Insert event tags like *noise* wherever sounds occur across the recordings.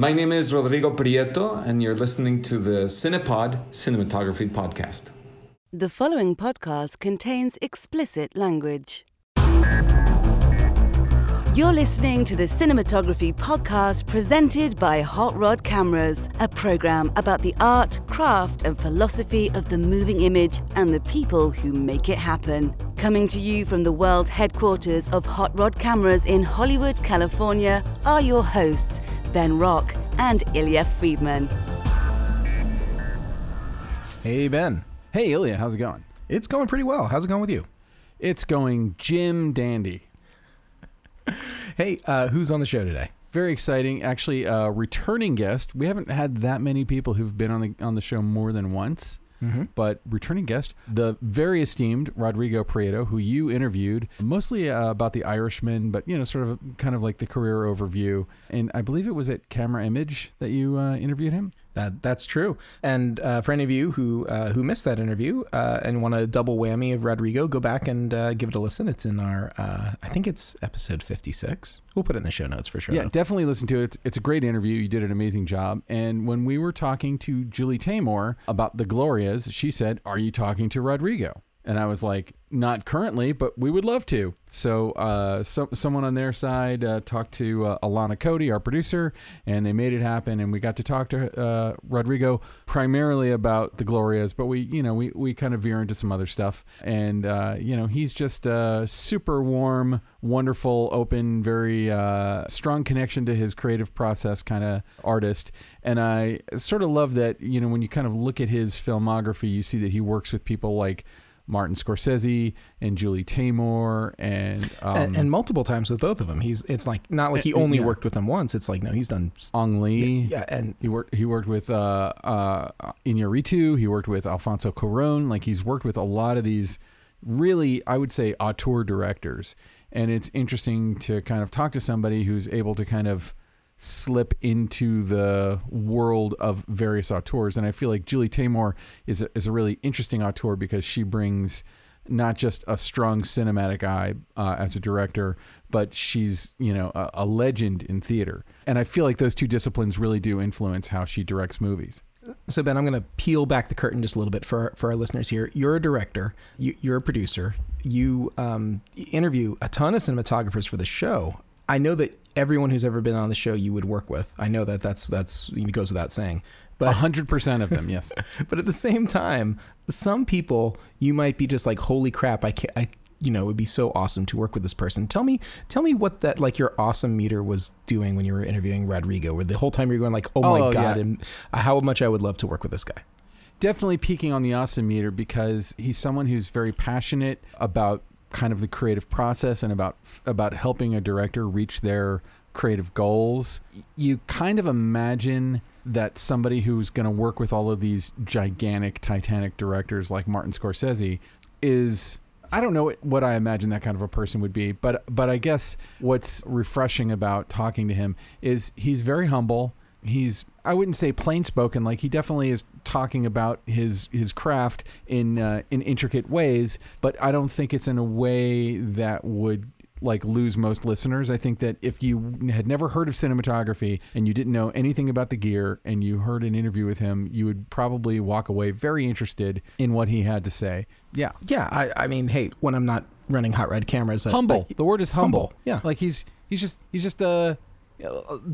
My name is Rodrigo Prieto, and you're listening to the Cinepod Cinematography Podcast. The following podcast contains explicit language. You're listening to the Cinematography Podcast presented by Hot Rod Cameras, a program about the art, craft, and philosophy of the moving image and the people who make it happen. Coming to you from the world headquarters of Hot Rod Cameras in Hollywood, California, are your hosts, Ben Rock and Ilya Friedman. Hey, Ben. Hey, Ilya, how's it going? It's going pretty well. How's it going with you? It's going Jim Dandy. *laughs* Hey, uh, who's on the show today? Very exciting. Actually, a returning guest. We haven't had that many people who've been on the on the show more than once. Mm-hmm. But returning guest, the very esteemed Rodrigo Prieto, who you interviewed, mostly uh, about the Irishman, but you know, sort of kind of like the career overview. And I believe it was at Camera Image that you uh, interviewed him. That that's true. And uh, for any of you who uh, who missed that interview uh, and want a double whammy of Rodrigo, go back and uh, give it a listen. It's in our uh, I think it's episode fifty six. We'll put it in the show notes for sure. Yeah, definitely listen to it. It's, it's a great interview. You did an amazing job. And when we were talking to Julie Taymor about the Glorias, she said, "Are you talking to Rodrigo?" And I was like, not currently, but we would love to. So, uh, so someone on their side uh, talked to uh, Alana Cody, our producer, and they made it happen. And we got to talk to uh, Rodrigo primarily about the Glorias, but we, you know, we, we kind of veer into some other stuff. And, uh, you know, he's just a super warm, wonderful, open, very uh, strong connection to his creative process kind of artist. And I sort of love that, you know, when you kind of look at his filmography, you see that he works with people like Martin Scorsese and Julie Taymor and, um, and, and multiple times with both of them. He's it's like not like he only yeah. worked with them once. It's like no, he's done. Ang Lee. Yeah, and He worked. He worked with uh, uh, Iñárritu. He worked with Alfonso Cuarón. Like he's worked with a lot of these really, I would say, auteur directors. And it's interesting to kind of talk to somebody who's able to kind of slip into the world of various auteurs. And I feel like Julie Taymor is a, is a really interesting auteur because she brings not just a strong cinematic eye uh, as a director, but she's you know a, a legend in theater. And I feel like those two disciplines really do influence how she directs movies. So Ben, I'm going to peel back the curtain just a little bit for for our listeners here. You're a director. You, you're a producer. You um, interview a ton of cinematographers for the show. I know that everyone who's ever been on the show you would work with. I know that that's that's it goes without saying. A But hundred percent of them, yes. *laughs* but at the same time, some people you might be just like, holy crap, I can't. I you know, it would be so awesome to work with this person. Tell me, tell me what that like your awesome meter was doing when you were interviewing Rodrigo. Where the whole time you're going like, oh my Oh, god, yeah. and how much I would love to work with this guy. definitely peaking on the awesome meter because he's someone who's very passionate about kind of the creative process and about about helping a director reach their creative goals. You kind of imagine that somebody who's going to work with all of these gigantic titanic directors like Martin Scorsese is I don't know what I imagine that kind of a person would be, but but I guess what's refreshing about talking to him is he's very humble. He's I wouldn't say plain spoken, like he definitely is talking about his his craft in uh, in intricate ways, but I don't think it's in a way that would like lose most listeners. I think that if you had never heard of cinematography and you didn't know anything about the gear and you heard an interview with him, you would probably walk away very interested in what he had to say. Yeah. Yeah, I, I mean, hey, when I'm not running Hot Rod Cameras, I- humble. I- the word is humble. humble, yeah. Like he's he's just he's just uh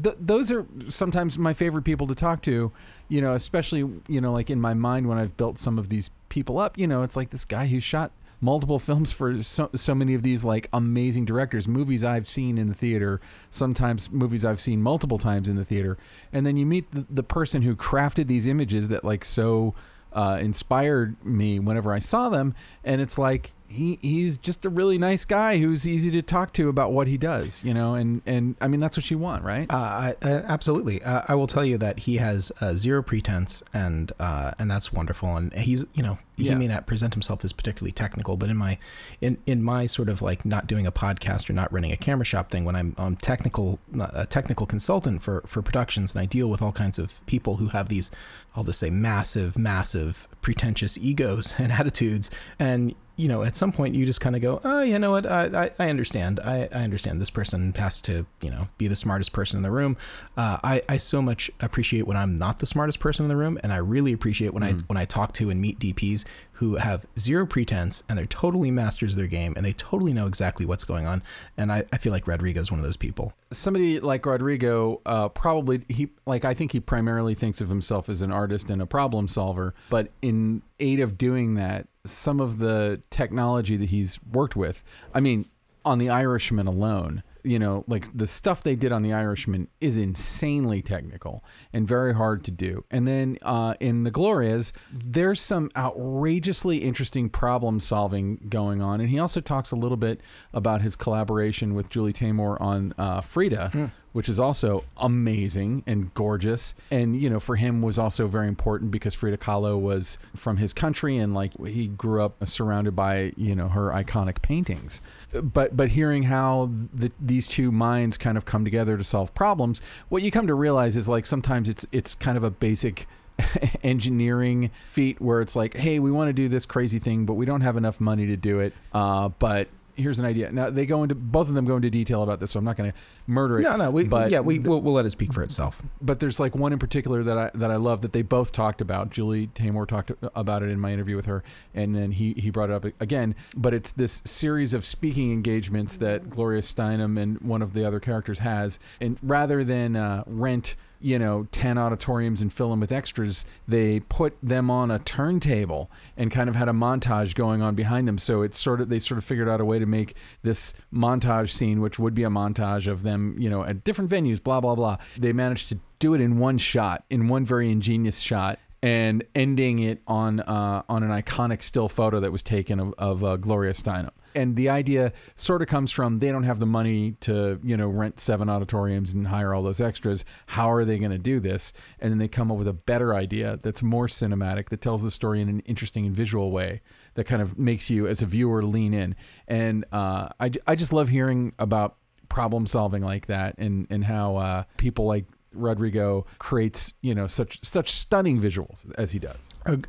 th- those are sometimes my favorite people to talk to, you know, especially you know like in my mind when I've built some of these people up, you know, it's like this guy who shot multiple films for so, so many of these like amazing directors. Movies i've seen in the theater sometimes movies i've seen multiple times in the theater. And then you meet the, the person who crafted these images that like so uh, inspired me whenever i saw them. And it's like he he's just a really nice guy who's easy to talk to about what he does, you know, and and I mean that's what you want, right? Uh, I, I, absolutely. Uh, I will tell you that he has uh, zero pretense, and uh, and that's wonderful. And he's, you know, he Yeah. may not present himself as particularly technical, but in my in in my sort of like not doing a podcast or not running a camera shop thing, when I'm um, technical a technical consultant for for productions, and I deal with all kinds of people who have these, I'll just say, massive, massive, pretentious egos *laughs* and attitudes, and you know, at some point you just kind of go, oh, you know what? I, I, I understand. I, I understand this person has to, you know, be the smartest person in the room. Uh, I, I so much appreciate when I'm not the smartest person in the room. And I really appreciate when I, when I talk to and meet DPs who have zero pretense and they're totally masters of their game and they totally know exactly what's going on. And I, I feel like Rodrigo is one of those people. somebody like Rodrigo uh, probably he like I think he primarily thinks of himself as an artist and a problem solver, but in aid of doing that, some of the technology that he's worked with, I mean, on the Irishman alone, you know, like the stuff they did on the Irishman is insanely technical and very hard to do. And then uh, in the Glorias, there's some outrageously interesting problem solving going on. And he also talks a little bit about his collaboration with Julie Taymor on uh, Frida. Which is also amazing and gorgeous, and you know, for him was also very important because Frida Kahlo was from his country, and like he grew up surrounded by you know her iconic paintings but but hearing how the, these two minds kind of come together to solve problems, what you come to realize is like sometimes it's it's kind of a basic *laughs* engineering feat where it's like, hey, we want to do this crazy thing, but we don't have enough money to do it. Uh, but here's an idea. Now they go into both of them go into detail about this, so I'm not going to murder it. No, no, we, but yeah, we, we'll, we'll let it speak for itself. but there's like one in particular that I that I love that they both talked about. Julie Taymor talked about it in my interview with her, and then he he brought it up again. But it's this series of speaking engagements that Gloria Steinem and one of the other characters has, and rather than uh, rent you know 10 auditoriums and fill them with extras they put them on a turntable and kind of had a montage going on behind them so it's sort of they sort of figured out a way to make this montage scene which would be a montage of them you know at different venues blah blah blah they managed to do it in one shot in one very ingenious shot and ending it on uh, on an iconic still photo that was taken of, of uh, Gloria Steinem. And the idea sort of comes from they don't have the money to you know rent seven auditoriums and hire all those extras. How are they going to do this? And then they come up with a better idea that's more cinematic that tells the story in an interesting and visual way that kind of makes you as a viewer lean in. And uh, I I just love hearing about problem solving like that and and how uh, people like Rodrigo creates, you know, such such stunning visuals as he does.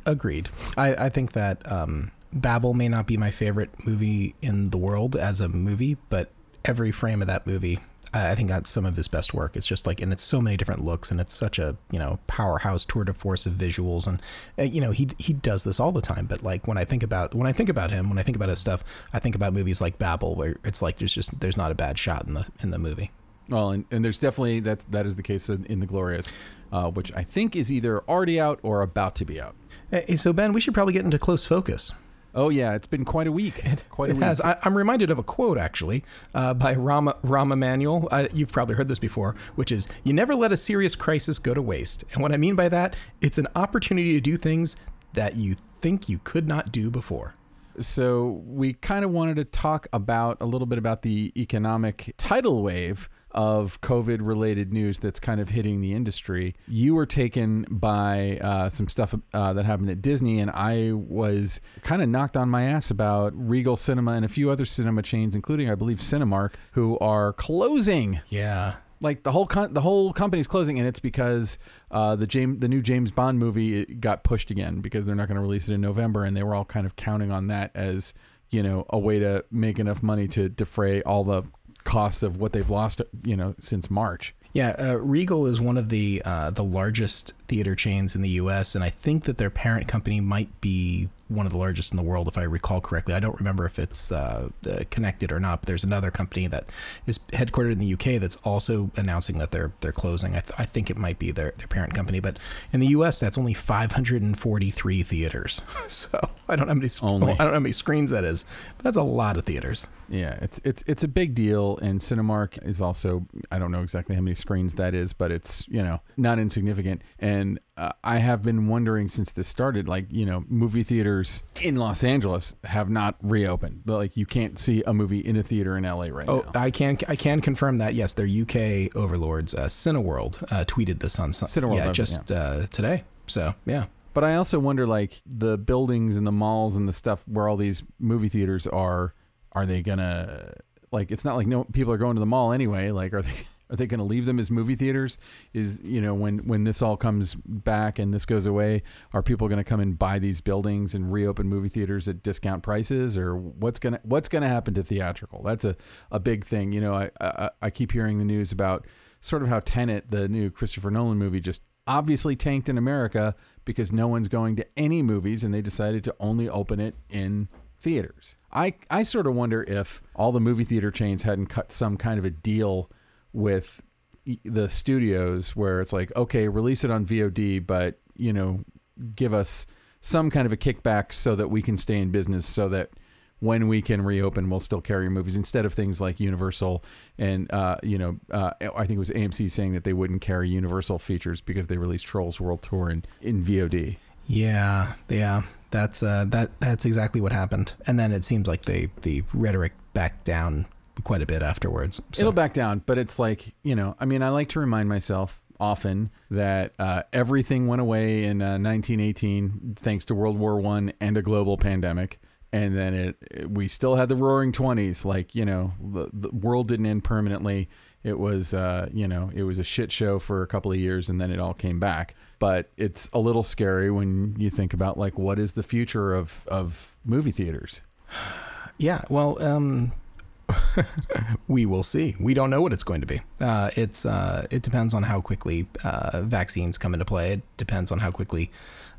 Agreed. I, I think that um, Babel may not be my favorite movie in the world as a movie, but every frame of that movie, I think that's some of his best work. It's just like, and it's so many different looks, and it's such a you know powerhouse tour de force of visuals, and uh, you know he he does this all the time. But like when I think about when I think about him, when I think about his stuff, I think about movies like Babel, where it's like there's just there's not a bad shot in the in the movie. Well, and, and there's definitely that's that is the case in, in the Glorias, uh, which I think is either already out or about to be out. Hey, so Ben, we should probably get into close focus. Oh yeah, it's been quite a week. *laughs* quite a It week. has. I, I'm reminded of a quote actually uh, by Rahm Rahm Emanuel. Uh, you've probably heard this before, which is, "You never let a serious crisis go to waste." And what I mean by that, it's an opportunity to do things that you think you could not do before. So we kind of wanted to talk about a little bit about the economic tidal wave of COVID related news that's kind of hitting the industry. You were taken by uh, some stuff uh, that happened at Disney, and I was kind of knocked on my ass about Regal Cinema and a few other cinema chains, including, I believe, Cinemark, who are closing Yeah. like the whole con- the whole company's closing, and it's because uh, the James the new James Bond movie got pushed again because they're not going to release it in November, and they were all kind of counting on that as you know a way to make enough money to defray all the costs of what they've lost you know since March. Yeah, uh, Regal is one of the uh, the largest theater chains in the U.S., and I think that their parent company might be one of the largest in the world, if I recall correctly. I don't remember if it's uh, uh, connected or not. But there's another company that is headquartered in the U.K. that's also announcing that they're they're closing. I, th- I think it might be their, their parent company, but in the U.S. that's only 543 theaters. *laughs* so I don't know how many Only. I don't know how many screens that is, but that's a lot of theaters. Yeah, it's it's it's a big deal, and Cinemark is also I don't know exactly how many screens that is, but it's you know not insignificant. And uh, I have been wondering since this started, like you know, movie theaters in Los Angeles have not reopened. But, Like you can't see a movie in a theater in LA right Oh, now. Oh, I can I can confirm that. Yes, their UK overlords, uh, Cineworld, uh, tweeted this on some, Cineworld yeah, just uh, today. So yeah, But I also wonder, like the buildings and the malls and the stuff where all these movie theaters are, are they gonna like? It's not like no people are going to the mall anyway. Like, are they Are they going to leave them as movie theaters? Is you know when when this all comes back and this goes away, are people going to come and buy these buildings and reopen movie theaters at discount prices, or what's gonna what's going to happen to theatrical? That's a, a big thing. You know, I, I I keep hearing the news about sort of how Tenet, the new Christopher Nolan movie, just obviously tanked in America because no one's going to any movies, and they decided to only open it in theaters. I I sort of wonder if all the movie theater chains hadn't cut some kind of a deal with the studios where it's like, okay, release it on VOD, but you know, give us some kind of a kickback so that we can stay in business, so that when we can reopen, we'll still carry movies instead of things like Universal and uh, you know, uh, I think it was AMC saying that they wouldn't carry Universal features because they released Trolls World Tour in, in VOD. Yeah, yeah, that's uh, that that's exactly what happened. And then it seems like they the rhetoric backed down quite a bit afterwards. So. It'll back down, but it's like you know, I mean, I like to remind myself often that uh, everything went away in uh, 1918 thanks to World War One and a global pandemic, and then it, it, we still had the Roaring Twenties. Like you know, the, the world didn't end permanently. It was uh, you know, it was a shit show for a couple of years, and then it all came back. But it's a little scary when you think about like what is the future of of movie theaters. *sighs* Yeah, well, um, *laughs* we will see. We don't know what it's going to be. Uh, it's uh, it depends on how quickly uh, vaccines come into play. It depends on how quickly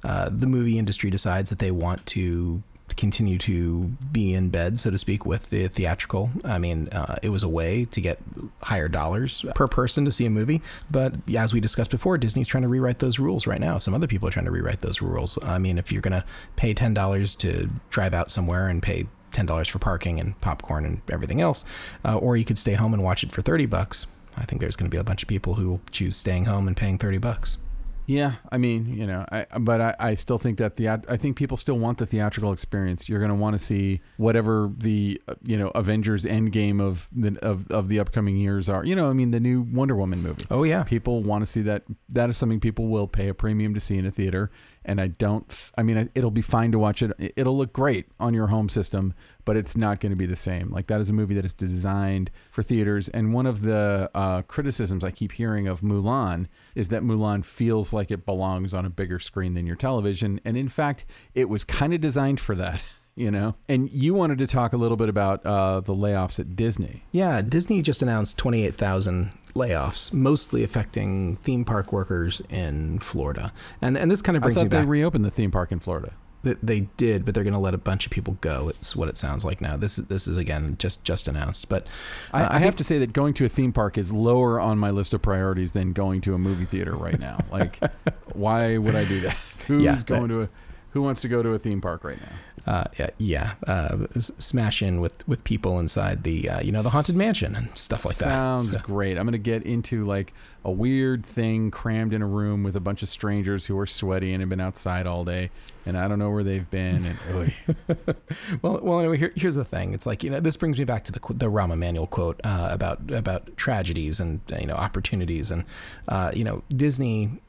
uh, the movie industry decides that they want to continue to be in bed, so to speak, with the theatrical. I mean, uh, it was a way to get higher dollars per person to see a movie. But as we discussed before, Disney's trying to rewrite those rules right now. Some other people are trying to rewrite those rules. I mean, if you're going to pay ten dollars to drive out somewhere and pay ten dollars for parking and popcorn and everything else, uh, or you could stay home and watch it for thirty bucks. I think there's going to be a bunch of people who will choose staying home and paying thirty bucks. Yeah, I mean, you know, I, but I, I still think that the I think people still want the theatrical experience. You're going to want to see whatever the you know Avengers Endgame of the of, of the upcoming years are. You know, I mean, the new Wonder Woman movie. Oh yeah, people want to see that. That is something people will pay a premium to see in a theater. And I don't. I mean, it'll be fine to watch it. It'll look great on your home system, but it's not going to be the same. Like that is a movie that is designed for theaters. And one of the uh, criticisms I keep hearing of Mulan is that Mulan feels like it belongs on a bigger screen than your television. And in fact, it was kind of designed for that. *laughs* You know, and you wanted to talk a little bit about uh, the layoffs at Disney. Yeah, Disney just announced twenty-eight thousand layoffs, mostly affecting theme park workers in Florida. And and this kind of brings I thought me back. they reopened the theme park in Florida. They did, but they're going to let a bunch of people go. It's what it sounds like now. This is this is again just just announced. But uh, I, I, I have to say that going to a theme park is lower on my list of priorities than going to a movie theater right now. Like, *laughs* why would I do that? Who's yeah, going to a who wants to go to a theme park right now? Uh, yeah, yeah. Uh, smash in with, with people inside the uh, you know the haunted mansion and stuff like Sounds that. Sounds so. great. I'm gonna get into like a weird thing crammed in a room with a bunch of strangers who are sweaty and have been outside all day, and I don't know where they've been. And *laughs* well, well, anyway, here, here's the thing. It's like you know this brings me back to the the Rahm Emanuel quote uh, about about tragedies and you know opportunities and uh, you know Disney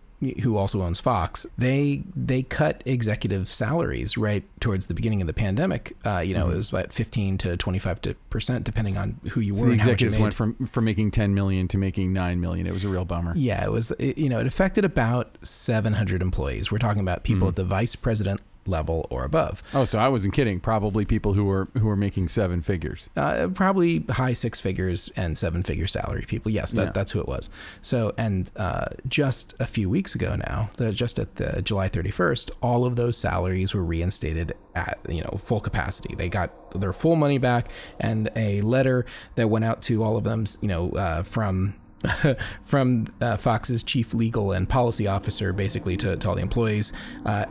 who also owns Fox, they they cut executive salaries right towards the beginning of the pandemic. Uh, you know, mm-hmm. it was about fifteen to twenty five percent, depending on who you so were. The executives went from from making ten million to making nine million. It was a real bummer. Yeah, it was. It, you know, it affected about seven hundred employees. We're talking about people mm-hmm. at the vice president level or above. Oh, so I wasn't kidding. Probably people who were who were making seven figures. Uh, probably high six figures and seven figure salary people. Yes, that, yeah. that's who it was. So, and uh, just a few weeks ago now, the, just at the July 31st, all of those salaries were reinstated at you know full capacity. They got their full money back, and a letter that went out to all of them, you know, uh, from *laughs* from uh, Fox's chief legal and policy officer, basically to, to all the employees, uh,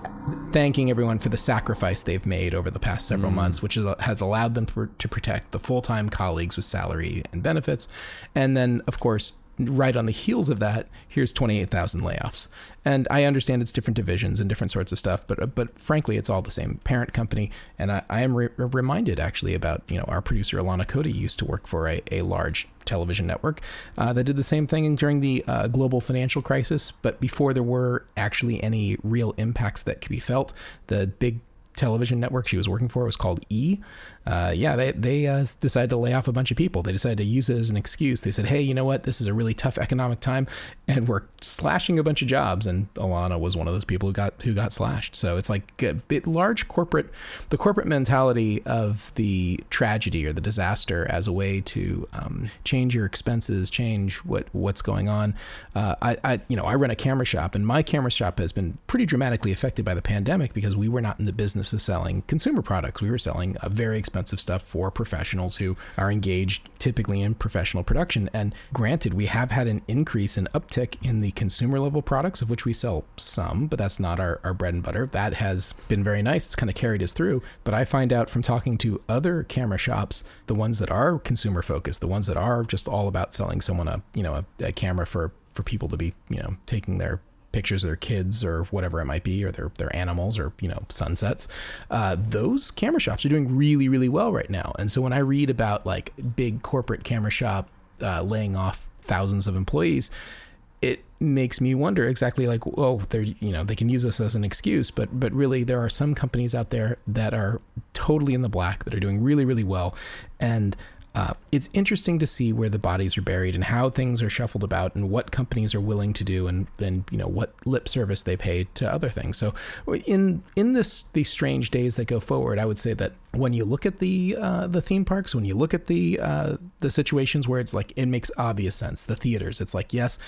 thanking everyone for the sacrifice they've made over the past several mm. months, which has allowed them to, to protect the full time colleagues with salary and benefits. And then, of course, right on the heels of that, here's 28,000 layoffs. And I understand it's different divisions and different sorts of stuff, but but frankly, it's all the same parent company. And I, I am re- reminded actually about you know our producer Alana Cody used to work for a, a large television network uh, that did the same thing during the uh, global financial crisis. But before there were actually any real impacts that could be felt, the big television network she was working for was called E. uh, yeah, they they uh, decided to lay off a bunch of people. They decided to use it as an excuse. They said, hey, you know what? This is a really tough economic time, and we're slashing a bunch of jobs. And Alana was one of those people who got who got slashed. So it's like a bit large corporate, the corporate mentality of the tragedy or the disaster as a way to um, change your expenses, change what what's going on. Uh, I, I you know I run a camera shop, and my camera shop has been pretty dramatically affected by the pandemic because we were not in the business of selling consumer products. We were selling a very expensive stuff for professionals who are engaged typically in professional production. And granted, we have had an increase in uptick in the consumer level products, of which we sell some, but that's not our, our bread and butter. That has been very nice. It's kind of carried us through. But I find out from talking to other camera shops, the ones that are consumer focused, the ones that are just all about selling someone a, you know, a, a camera for for people to be, you know, taking their pictures of their kids or whatever it might be, or their their animals or you know sunsets. Uh, those camera shops are doing really really well right now. And so when I read about like big corporate camera shop uh, laying off thousands of employees, it makes me wonder exactly like oh they're you know they can use this as an excuse but but really there are some companies out there that are totally in the black that are doing really really well and uh, it's interesting to see where the bodies are buried and how things are shuffled about and what companies are willing to do and then you know what lip service they pay to other things. So in in this these strange days that go forward, I would say that when you look at the uh, the theme parks, when you look at the uh, the situations where it's like it makes obvious sense, the theaters, it's like yes,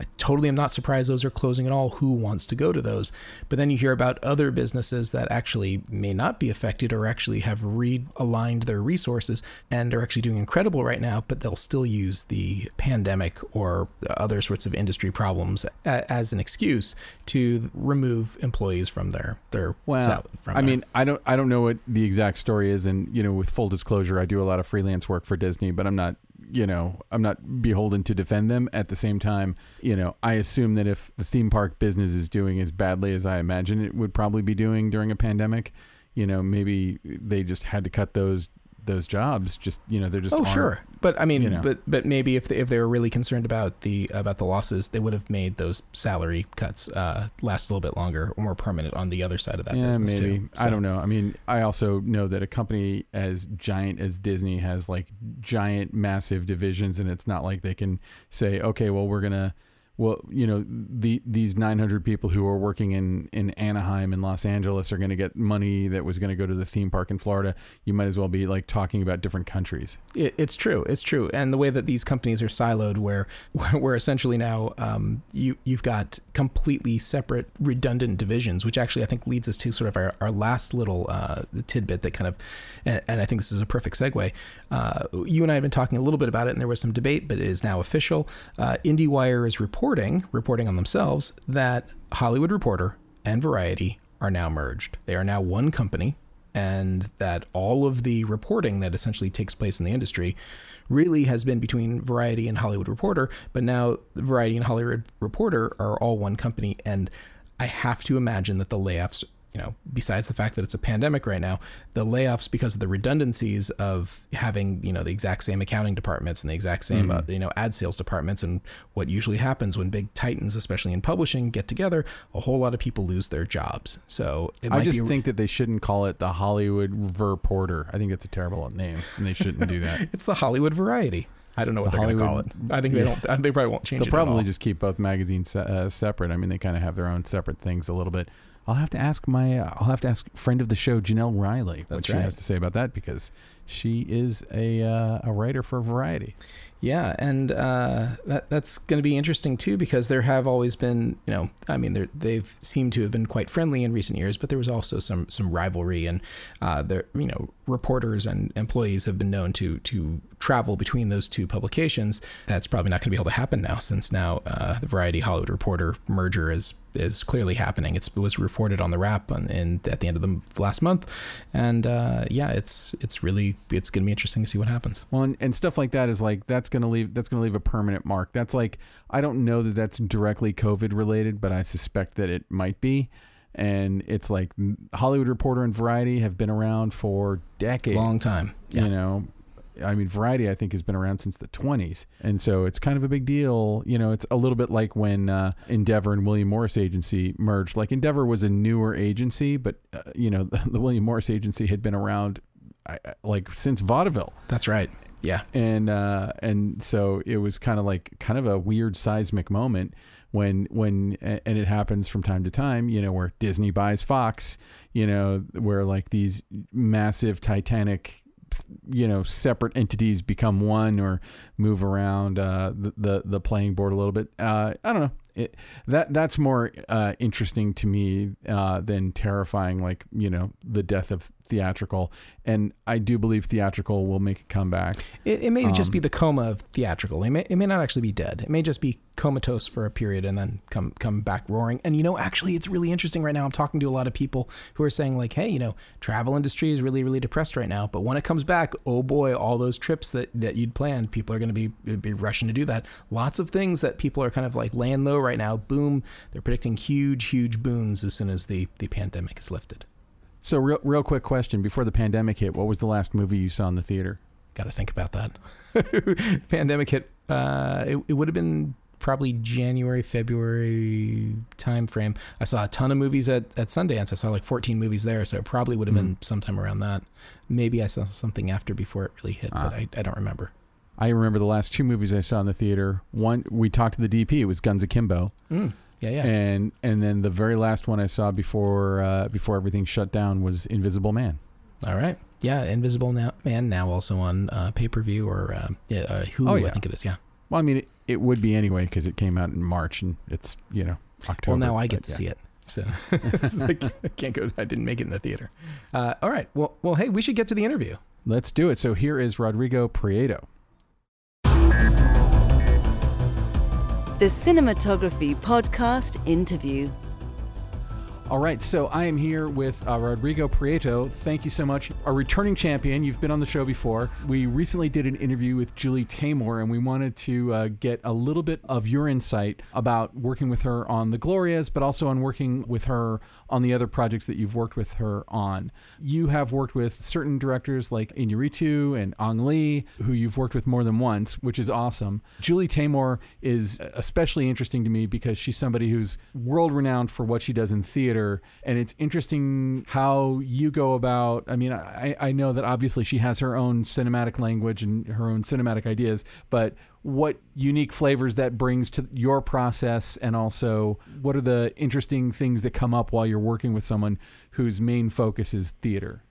I totally am not surprised those are closing at all. Who wants to go to those? But then you hear about other businesses that actually may not be affected or actually have realigned their resources and are actually doing incredible right now, but they'll still use the pandemic or other sorts of industry problems as an excuse to remove employees from their their well, I their... mean, I don't I don't know what the exact story is and you know, with full disclosure, I do a lot of freelance work for Disney, but I'm not you know, I'm not beholden to defend them. At the same time, you know, I assume that if the theme park business is doing as badly as I imagine it would probably be doing during a pandemic, you know, maybe they just had to cut those those jobs just you know they're just oh sure but i mean you know. but but maybe if they, if they were really concerned about the about the losses they would have made those salary cuts uh, last a little bit longer or more permanent on the other side of that yeah business maybe too, so. i don't know i mean i also know that a company as giant as disney has like giant massive divisions and it's not like they can say okay well we're gonna well, you know, the these 900 people who are working in in Anaheim and Los Angeles are going to get money that was going to go to the theme park in Florida. You might as well be like talking about different countries. It, it's true, it's true, and the way that these companies are siloed, where where essentially now um, you you've got completely separate, redundant divisions, which actually I think leads us to sort of our, our last little uh, tidbit that kind of, and, and, I think this is a perfect segue. Uh, you and I have been talking a little bit about it, and there was some debate, but it is now official. Uh, IndieWire is reporting reporting, reporting on themselves, that Hollywood Reporter and Variety are now merged. They are now one company, and that all of the reporting that essentially takes place in the industry really has been between Variety and Hollywood Reporter, but now Variety and Hollywood Reporter are all one company. And I have to imagine that the layoffs you know, besides the fact that it's a pandemic right now, the layoffs because of the redundancies of having, you know, the exact same accounting departments and the exact same, mm-hmm. uh, you know, ad sales departments. And what usually happens when big titans, especially in publishing, get together, a whole lot of people lose their jobs. So I just be... think that they shouldn't call it the Hollywood Verporter. I think it's a terrible name and they shouldn't do that. *laughs* it's the Hollywood Variety. I don't know what the they're going to call it. I think they don't. They probably won't change. They'll probably just keep both magazines uh, separate. I mean, they kind of have their own separate things a little bit. I'll have to ask my uh, I'll have to ask friend of the show Jenelle Riley That's what she has to say about that because she is a uh, a writer for Variety. Yeah, and uh, that that's going to be interesting too because there have always been, you know, I mean, they've seemed to have been quite friendly in recent years, but there was also some some rivalry, and uh, there, you know, reporters and employees have been known to to travel between those two publications. That's probably not going to be able to happen now, since now uh, the Variety Hollywood Reporter merger is is clearly happening. It's, it was reported on the Wrap on, in, at the end of the last month, and uh, yeah, it's it's really it's going to be interesting to see what happens. Well, and, and stuff like that is like that's going to leave that's going to leave a permanent mark. That's like I don't know that that's directly COVID related, but I suspect that it might be. And it's like Hollywood Reporter and Variety have been around for decades, long time. Yeah. You know, I mean, Variety, I think, has been around since the 20s. And so it's kind of a big deal. You know, it's a little bit like when uh, Endeavor and William Morris Agency merged. Like, Endeavor was a newer agency, but, uh, you know, the, *laughs* the, William Morris Agency had been around I, like since vaudeville. That's right. Yeah. and uh, and so it was kind of like kind of a weird seismic moment when when and it happens from time to time you know where disney buys fox you know where like these massive titanic you know separate entities become one or move around uh, the, the the playing board a little bit. Uh, i don't know. It, that that's more uh, interesting to me uh, than terrifying like you know the death of theatrical and i do believe theatrical will make a comeback It, it may just Um, be the coma of theatrical. It may, it may not actually be dead. It may just be comatose for a period and then come come back roaring. And you know, actually, it's really interesting right now. I'm talking to a lot of people who are saying like, hey, you know, travel industry is really really depressed right now. But when it comes back, oh boy, all those trips that that you'd planned, people are going to be be rushing to do that. Lots of things that people are kind of like laying low right now. Boom, they're predicting huge huge boons as soon as the the pandemic is lifted. So real real quick question before the pandemic hit what was the last movie you saw in the theater Got to think about that. *laughs* Pandemic hit. Uh, it, it would have been probably January, February time frame. I saw a ton of movies at, at Sundance. I saw like 14 movies there, so it probably would have been sometime around that. Maybe I saw something after before it really hit, but Ah. I, I don't remember. I remember the last two movies I saw in the theater. One, we talked to the DP. It was Guns Akimbo, Mm, yeah, yeah. and and then the very last one I saw before uh, before everything shut down was Invisible Man. All right. Yeah, Invisible now, Man now also on uh, pay per view or uh, yeah, uh, Hulu, Oh, I think it is. Yeah. Well, I mean, it, it would be anyway because it came out in March and it's you know October. Well, now I get to yeah. see it. So *laughs* *laughs* *laughs* it's like, I can't go. I didn't make it in the theater. Uh, all right. Well, well, hey, we should get to the interview. Let's do it. So here is Rodrigo Prieto. The Cinematography Podcast Interview. All right, so I am here with uh, Rodrigo Prieto. Thank you so much. A returning champion. You've been on the show before. We recently did an interview with Julie Taymor, and we wanted to uh, get a little bit of your insight about working with her on the Glorias, but also on working with her on the other projects that you've worked with her on. You have worked with certain directors like Iñárritu and Ang Lee, who you've worked with more than once, which is awesome. Julie Taymor is especially interesting to me because she's somebody who's world renowned for what she does in theater. And it's interesting how you go about. I mean, I, I know that obviously she has her own cinematic language and her own cinematic ideas, but what unique flavors that brings to your process and also what are the interesting things that come up while you're working with someone whose main focus is theater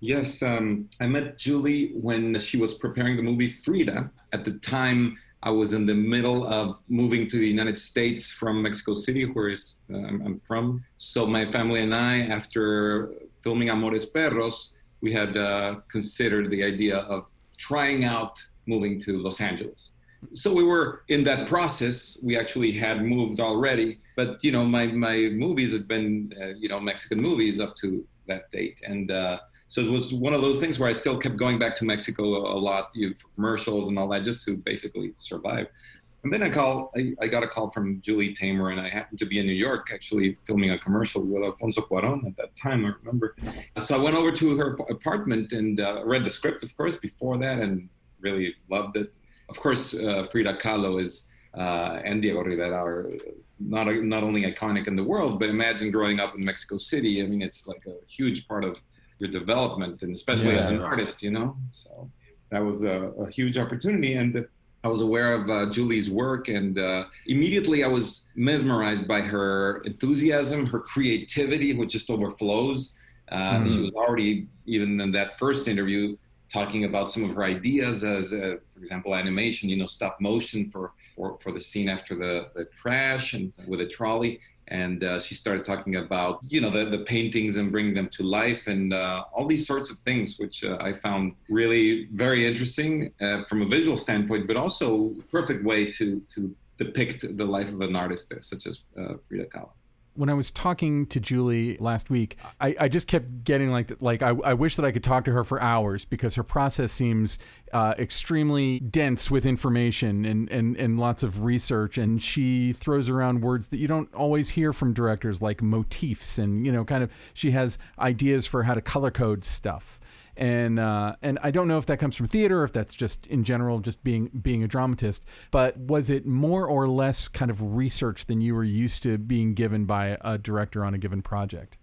Yes, um, I met Julie when she was preparing the movie Frida. At the time, I was in the middle of moving to the United States from Mexico City, where is, uh, I'm, from. So my family and I, after filming Amores Perros, we had uh, considered the idea of trying out moving to Los Angeles. So we were in that process. We actually had moved already, but you know, my my movies had been uh, you know Mexican movies up to that date, and uh, so it was one of those things where I still kept going back to Mexico a lot, you know, for commercials and all that, just to basically survive. And then I call, I, I got a call from Julie Taymor, and I happened to be in New York actually filming a commercial with Alfonso Cuarón at that time. I remember. So I went over to her apartment and uh, read the script, of course, before that, and really loved it. Of course, uh, Frida Kahlo is uh, and Diego Rivera are not not only iconic in the world, but imagine growing up in Mexico City. I mean, it's like a huge part of your development, and especially as an artist, you know. So that was a, a huge opportunity, and I was aware of uh, Julie's work, and uh, immediately I was mesmerized by her enthusiasm, her creativity, which just overflows. Uh, She was already even in that first interview talking about some of her ideas as, uh, for example, animation. You know, stop motion for for, for the scene after the, the crash and with a trolley. And uh, she started talking about, you know, the, the paintings and bringing them to life and uh, all these sorts of things, which uh, I found really very interesting uh, from a visual standpoint, but also perfect way to, to depict the life of an artist such as uh, Frida Kahlo. When I was talking to Julie last week, I, I just kept getting like like I, I wish that I could talk to her for hours because her process seems uh, extremely dense with information and, and, and lots of research, and she throws around words that you don't always hear from directors like motifs and you know kind of she has ideas for how to color code stuff. And uh, and I don't know if that comes from theater, or if that's just in general, just being being a dramatist. But was it more or less kind of research than you were used to being given by a director on a given project?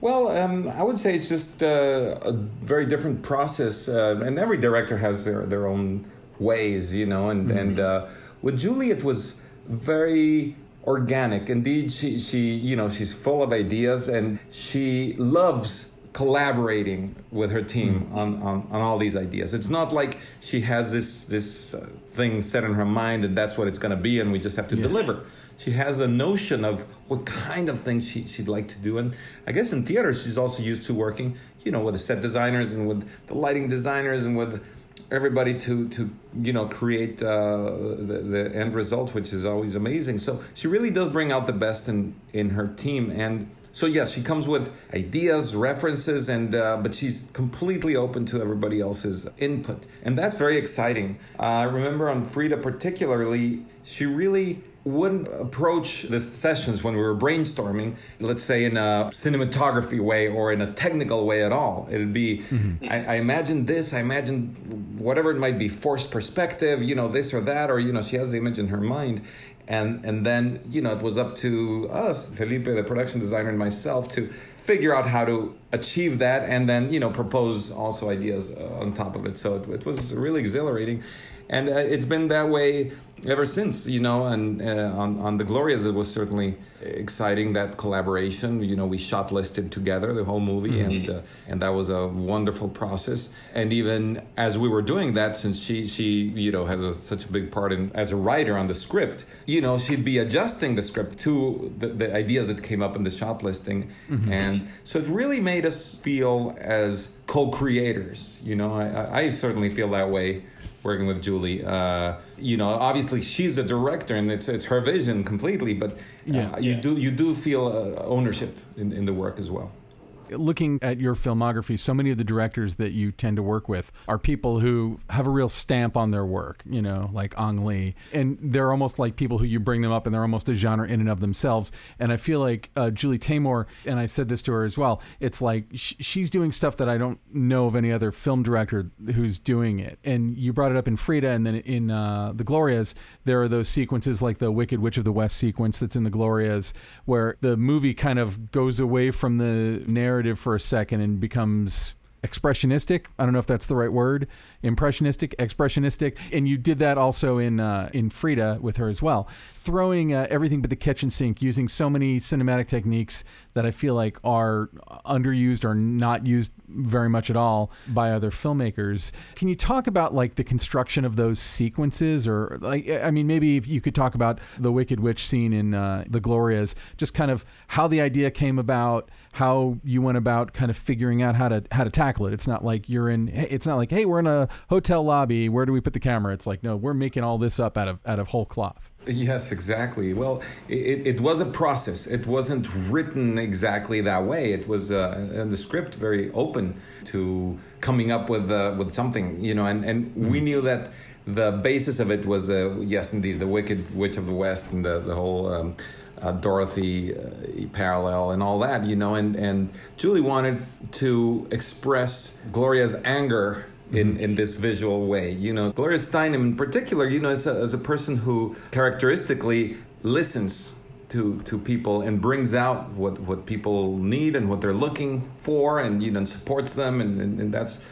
Well, um, I would say it's just uh, a very different process, uh, and every director has their, their own ways, you know. And mm-hmm. and uh, with Julie, it was very organic. Indeed, she she you know she's full of ideas, and she loves collaborating with her team mm-hmm. on, on, on all these ideas. It's not like she has this this uh, thing set in her mind and that's what it's going to be, and we just have to yeah. deliver she has a notion of what kind of things she, she'd like to do. And I guess in theater, she's also used to working, you know, with the set designers and with the lighting designers and with everybody to to you know create uh, the, the end result, which is always amazing. So she really does bring out the best in in her team and. So yes, she comes with ideas, references, and uh, but she's completely open to everybody else's input, and that's very exciting. Uh, I remember on Frida particularly, she really wouldn't approach the sessions when we were brainstorming, let's say in a cinematography way or in a technical way at all. It'd be, mm-hmm. I, I imagine this, I imagine whatever it might be, forced perspective, you know, this or that, or, you know, she has the image in her mind. And, and then, you know, it was up to us, Felipe, the production designer, and myself to figure out how to achieve that and then, you know, propose also ideas uh, on top of it. So it, it was really exhilarating and uh, it's been that way ever since you know and uh, on, on the glorias it was certainly exciting that collaboration you know we shot listed together the whole movie mm-hmm. and uh, and that was a wonderful process and even as we were doing that since she she you know has a, such a big part in as a writer on the script you know she'd be adjusting the script to the, the ideas that came up in the shot listing mm-hmm. and so it really made us feel as co-creators you know I, I certainly feel that way working with Julie. Uh, you know, obviously she's a director and it's it's her vision completely, but uh, yeah, you yeah. do you do feel uh, ownership in, in the work as well looking at your filmography, so many of the directors that you tend to work with are people who have a real stamp on their work, you know, like Ang Lee. And they're almost like people who you bring them up and they're almost a genre in and of themselves. And I feel like uh, Julie Taymor, and I said this to her as well, it's like sh- she's doing stuff that I don't know of any other film director who's doing it. And you brought it up in Frida and then in uh, The Glorias, there are those sequences like the Wicked Witch of the West sequence that's in The Glorias, where the movie kind of goes away from the narrative narrative for a second and becomes expressionistic. I don't know if that's the right word. Impressionistic, expressionistic, and you did that also in uh, in Frida with her as well. Throwing uh, everything but the kitchen sink, using so many cinematic techniques that I feel like are underused or not used very much at all by other filmmakers. Can you talk about like the construction of those sequences, or like I mean, maybe if you could talk about the Wicked Witch scene in uh, the Glorias, just kind of how the idea came about how you went about kind of figuring out how to how to tackle it. It's not like you're in. It's not like hey, we're in a hotel lobby. Where do we put the camera? It's like no, we're making all this up out of out of whole cloth. Yes, exactly. Well, it, it was a process. It wasn't written exactly that way. It was uh, in the script very open to coming up with uh, with something, you know, and and mm-hmm. we knew that the basis of it was uh, yes, indeed, the Wicked Witch of the West and the the whole. Um, uh, Dorothy uh, parallel and all that, you know, and, and Julie wanted to express Gloria's anger in, mm-hmm. in this visual way. You know, Gloria Steinem in particular, you know, as a, as a person who characteristically listens to, to people and brings out what, what people need and what they're looking for and, you know, and supports them. And, and, and that's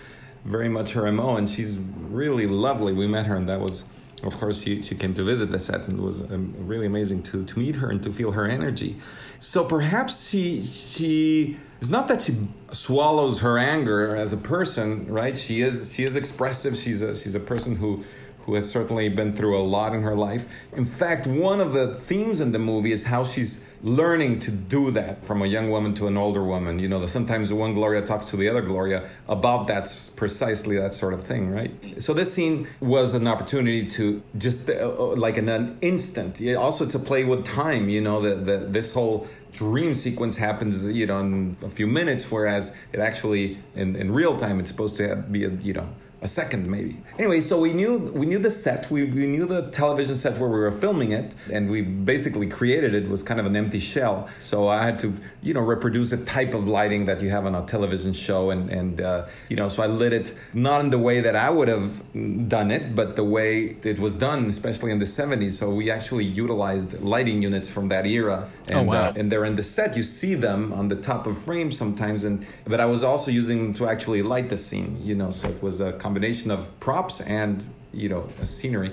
very much her MO. And she's really lovely. We met her and that was of course, she, she came to visit the set and it was um, really amazing to, to meet her and to feel her energy. So perhaps she she it's not that she swallows her anger as a person, right? She is she is expressive. She's a she's a person who who has certainly been through a lot in her life. In fact, one of the themes in the movie is how she's learning to do that from a young woman to an older woman. You know, sometimes the one Gloria talks to the other Gloria about that precisely that sort of thing, right? So this scene was an opportunity to just uh, uh like in an instant, also to play with time. You know, that this whole dream sequence happens, you know, in a few minutes, whereas it actually in, in real time it's supposed to be a, you know a second maybe. Anyway, so we knew we knew the set, we, we knew the television set where we were filming it, and we basically created it. was kind of an empty shell. So I had to you know reproduce a type of lighting that you have on a television show, and and uh, you know so I lit it not in the way that I would have done it, but the way it was done, especially in the 70s. So we actually utilized lighting units from that era, and oh, wow. uh, and they're in the set. You see them on the top of frames sometimes, and but I was also using them to actually light the scene. You know, so it was a combination of props and you know scenery.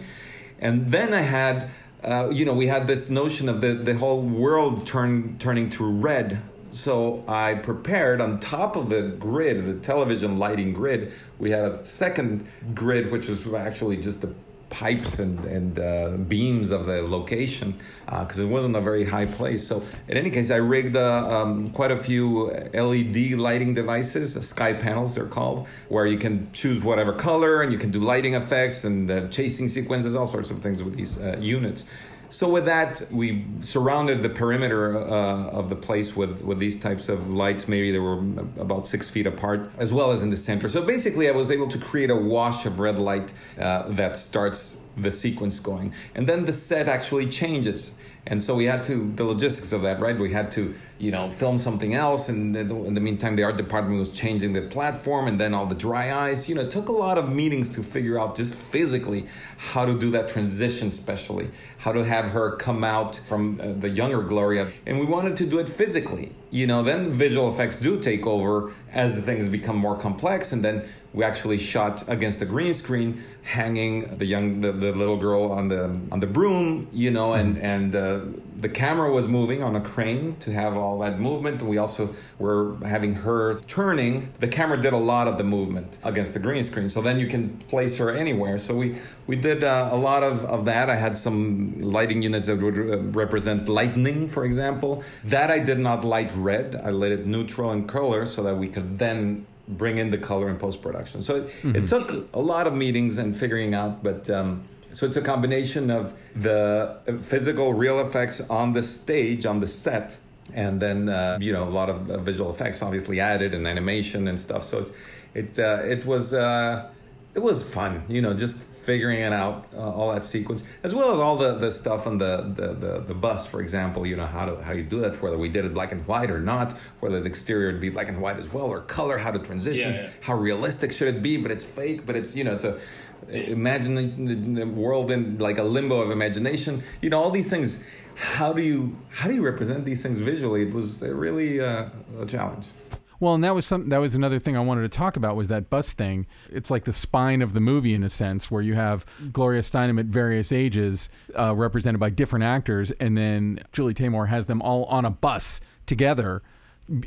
And then i had uh, you know we had this notion of the, the whole world turn, turning to red. So i prepared on top of the grid the television lighting grid we had a second grid which was actually just the pipes and, and uh, beams of the location because uh, it wasn't a very high place. So, in any case, I rigged uh, um, quite a few LED lighting devices, SkyPanels they're called, where you can choose whatever color and you can do lighting effects and chasing sequences, all sorts of things with these uh, units. So with that, we surrounded the perimeter uh, of the place with, with these types of lights. Maybe they were about six feet apart, as well as in the center. So basically, I was able to create a wash of red light uh, that starts the sequence going, and then the set actually changes. And so we had to the logistics of that, right? We had to, you know, film something else, and in the meantime, the art department was changing the platform, and then all the dry eyes. You know, it took a lot of meetings to figure out just physically how to do that transition, especially how to have her come out from uh, the younger Gloria, and we wanted to do it physically. You know, then visual effects do take over as the things become more complex, and then we actually shot against the green screen hanging the young the, the little girl on the on the broom you know and and uh, the camera was moving on a crane to have all that movement. We also were having her turning. The camera did a lot of the movement against the green screen. So then you can place her anywhere. So we we did uh, a lot of, of that. I had some lighting units that would uh, represent lightning for example. That i did not light red. I lit it neutral in color so that we could then bring in the color in post production. So it, mm-hmm. it, took a lot of meetings and figuring out, but um, so it's a combination of the physical real effects on the stage, on the set, and then uh, you know a lot of uh, visual effects obviously added and animation and stuff. So it's it uh, it was uh, it was fun, you know, just figuring it out uh, all that sequence as well as all the, the stuff on the, the, the, the, bus for example you know how to how you do that whether we did it black and white or not whether the exterior would be black and white as well or color how to transition Yeah, yeah. how realistic should it be but it's fake but it's you know it's a imagine the, the world in like a limbo of imagination. You know all these things how do you how do you represent these things visually? It was really uh, a challenge Well, and that was some that was another thing I wanted to talk about was that bus thing. It's like the spine of the movie in a sense, where you have Gloria Steinem at various ages, uh, represented by different actors, and then Julie Taymor has them all on a bus together,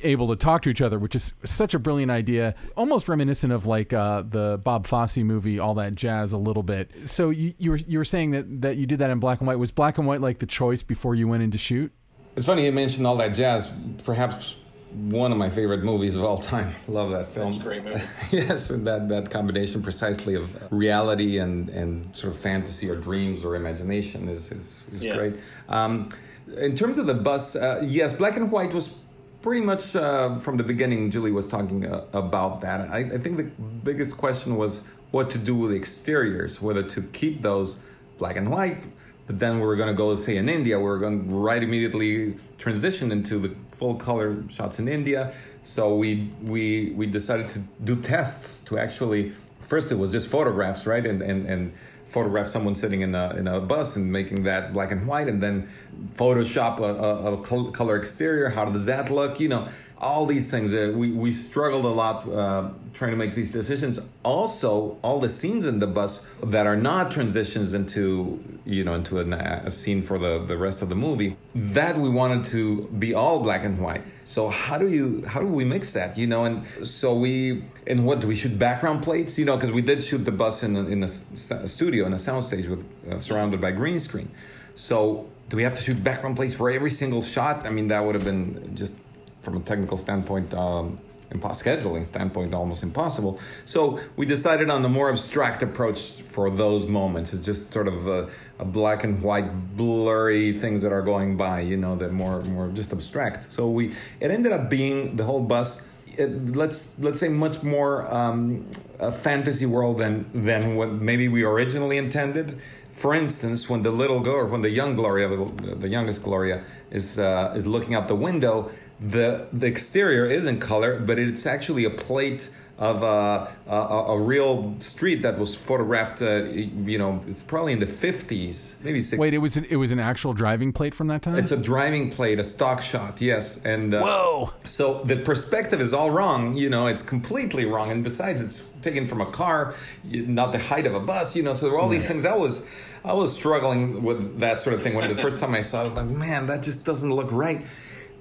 able to talk to each other, which is such a brilliant idea, almost reminiscent of like uh, the Bob Fosse movie, All That Jazz, a little bit. So you you were you were saying that that you did that in black and white. Was black and white like the choice before you went into shoot? It's funny you mentioned all that jazz. Perhaps one of my favorite movies of all time. *laughs* Love that film. That's a great movie. *laughs* yes, and that that combination precisely of reality and and sort of fantasy or dreams or imagination is is, is Yeah. great. Um, in terms of the bus, uh, yes, black and white was pretty much uh, from the beginning. Julie was talking uh, about that. I, I think the biggest question was what to do with the exteriors, whether to keep those black and white. But then we were going to go, say, in India. We were going to right immediately transition into the full color shots in India. So we we we decided to do tests to actually. First, it was just photographs, right, and and and photograph someone sitting in a in a bus and making that black and white, and then Photoshop a, a, a color exterior. How does that look? You know, all these things. Uh, we we struggled a lot uh, trying to make these decisions. Also, all the scenes in the bus that are not transitions into you know into an, a scene for the the rest of the movie that we wanted to be all black and white. So how do you how do we mix that? You know, and so we and what do we shoot background plates? You know, because we did shoot the bus in a, in a studio in a soundstage with uh, surrounded by green screen. So do we have to shoot background plates for every single shot? I mean, that would have been just from a technical standpoint, um, scheduling standpoint, almost impossible. So we decided on the more abstract approach for those moments. It's just sort of a, a black and white, blurry things that are going by. You know, that more more just abstract. So we it ended up being the whole bus uh, let's let's say much more um, a fantasy world than than what maybe we originally intended. For instance, when the little girl, when the young Gloria, the, the youngest Gloria, is uh, is looking out the window, the the exterior is in color, but it's actually a plate of a, a, a, real street that was photographed. Uh, you know, it's probably in the fifties, maybe. 60s. Wait, it was an, it was an actual driving plate from that time. It's a driving plate, a stock shot. Yes, and uh, whoa. So the perspective is all wrong. You know, it's completely wrong, and besides, it's taken from a car, not the height of a bus. You know, so there were all these things. I was I was struggling with that sort of thing when the first time I saw it. I was like, man, that just doesn't look right.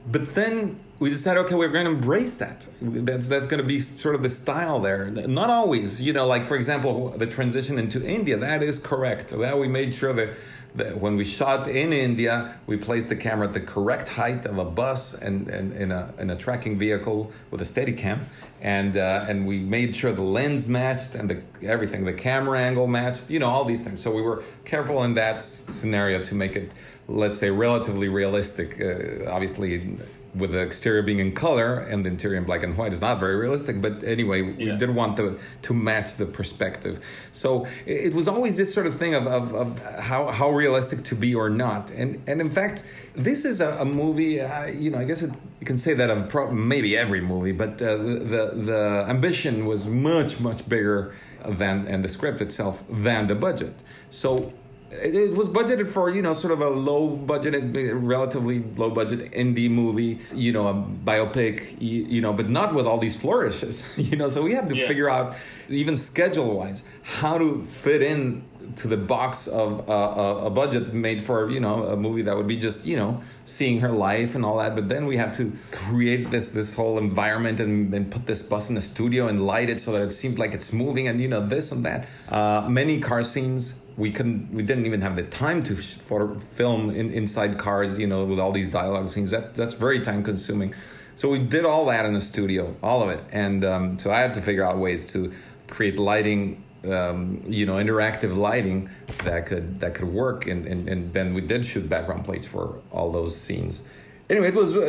But then we decided, okay, we're going to embrace that. That's that's going to be sort of the style there. Not always, you know, like for example, the transition into India. That is correct. That we made sure that, when we shot in India, we placed the camera at the correct height of a bus and, and in a in a tracking vehicle with a steady cam, and uh, and we made sure the lens matched and the, everything, the camera angle matched. You know, all these things. So we were careful in that scenario to make it, let's say, relatively realistic. Uh, obviously with the exterior being in color and the interior in black and white is not very realistic. But anyway, yeah. we did want to to match the perspective. So it, was always this sort of thing of, of, of, how, how realistic to be or not. And and in fact, this is a, a movie. Uh, you know, I guess it, you can say that of pro- maybe every movie, but uh, the, the the ambition was much much bigger than and the script itself than the budget. So it was budgeted for you know sort of a low budgeted relatively low budget indie movie you know a biopic you, you know but not with all these flourishes *laughs* you know so we had to yeah. figure out even schedule wise how to fit in to the box of uh, a budget made for you know a movie that would be just you know seeing her life and all that. But then we have to create this this whole environment and, and put this bus in the studio and light it so that it seems like it's moving and you know this and that. Uh, many car scenes we couldn't we didn't even have the time to for film in, inside cars you know with all these dialogue scenes. That that's very time consuming. So we did all that in the studio all of it. And um, so i had to figure out ways to create lighting um, you know interactive lighting that could that could work and, and and then we did shoot background plates for all those scenes anyway, it was uh,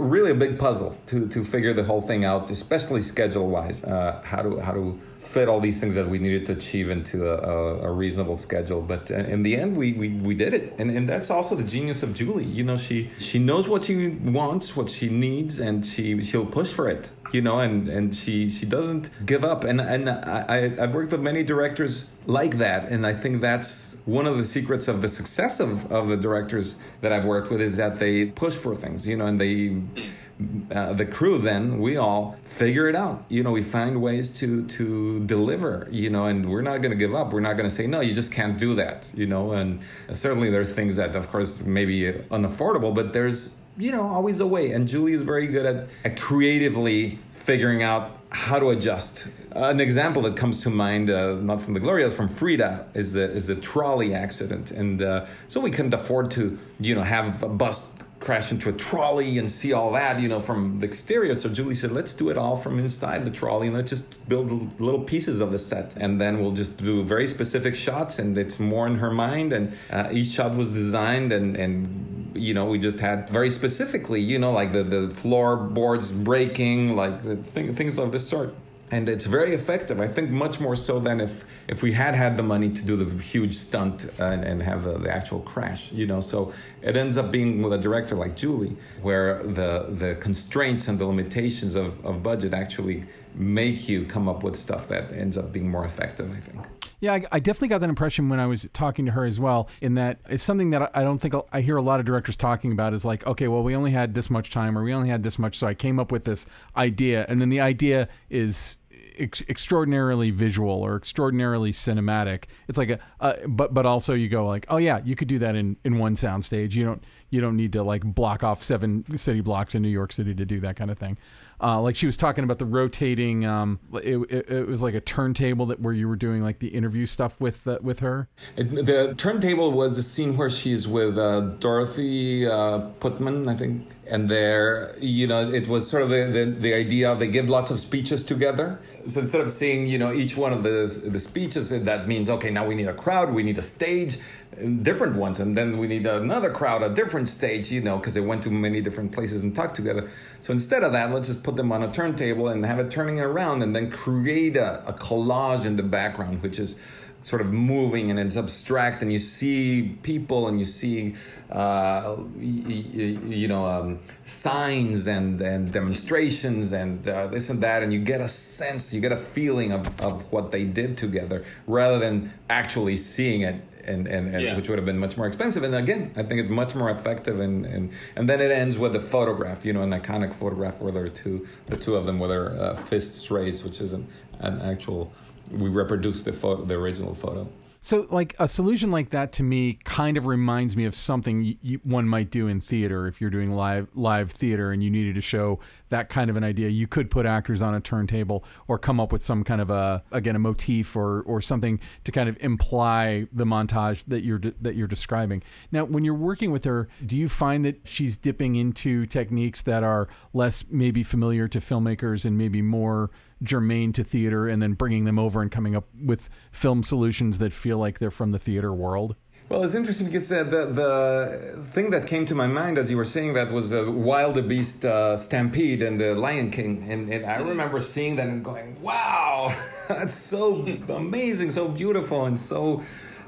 really a big puzzle to, to figure the whole thing out, especially schedule wise. Uh, how to how to fit all these things that we needed to achieve into a, a, a reasonable schedule. But in the end, we, we, we did it, and and that's also the genius of Julie. You know, she she knows what she wants, what she needs, and she she'll push for it. You know, and and she she doesn't give up. And and I I've worked with many directors like that, and I think that's one of the secrets of the success of, of the directors that I've worked with is that they push for things, you know, and they, uh, the crew then, we all figure it out. You know, we find ways to, to deliver, you know, and we're not going to give up. We're not going to say, no, you just can't do that, you know, and certainly there's things that, of course, maybe unaffordable, but there's, you know, always a way. And Julie is very good at, at creatively figuring out how to adjust. An example that comes to mind, uh, not from the Glorias, from Frida, is a, is a trolley accident, and uh, so we couldn't afford to, you know, have a bus crash into a trolley and see all that, you know, from the exterior. So Julie said, let's do it all from inside the trolley and let's just build little pieces of the set. And then we'll just do very specific shots and it's more in her mind. And uh, each shot was designed and, and you know, we just had very specifically, you know, like the, the floorboards breaking, like th- things of this sort. And it's very effective. I think much more so than if, if we had had the money to do the huge stunt uh, and, and have the, the actual crash, you know. So it ends up being with a director like Julie, where the, the constraints and the limitations of, of budget actually make you come up with stuff that ends up being more effective, I think. Yeah, I, I, definitely got that impression when I was talking to her as well. In that it's something that I don't think I hear a lot of directors talking about is like, okay, well, we only had this much time, or we only had this much, so I came up with this idea, and then the idea is ex- extraordinarily visual or extraordinarily cinematic. It's like a, uh, but but also you go like, oh yeah, you could do that in in one soundstage. You don't you don't need to like block off seven city blocks in New York City to do that kind of thing. Uh, like she was talking about the rotating. Um, it, it, it, was like a turntable that where you were doing like the interview stuff with uh, with her. The turntable was a scene where she's with uh, Dorothy uh, Pitman, I think, and there, you know, it was sort of the, the, the idea of they give lots of speeches together. So instead of seeing, you know, each one of the the speeches, that means okay, now we need a crowd, we need a stage different ones and then we need another crowd a different stage you know because they went to many different places and talked together. So instead of that let's just put them on a turntable and have it turning around and then create a, a collage in the background which is sort of moving and it's abstract and you see people and you see uh, you, you, know um, signs and, and demonstrations and uh, this and that and you get a sense you get a feeling of, of what they did together rather than actually seeing it and, and, and yeah. which would have been much more expensive and again I think it's much more effective and, and and then it ends with a photograph you know an iconic photograph where there are two the two of them with their uh, fists raised which is an, an actual we reproduced the photo, the original photo. So, like a solution like that to me kind of reminds me of something one might do in theater. If you're doing live live theater and you needed to show that kind of an idea, you could put actors on a turntable or come up with some kind of a again a motif or or something to kind of imply the montage that you're that you're describing. Now, when you're working with her, do you find that she's dipping into techniques that are less maybe familiar to filmmakers and maybe more germane to theater and then bringing them over and coming up with film solutions that feel like they're from the theater world? Well, it's interesting because uh, the the thing that came to my mind as you were saying that was the Wildebeest uh, Stampede and the Lion King, and, and, I remember seeing that and going, "Wow, *laughs* that's so *laughs* amazing, so beautiful, and so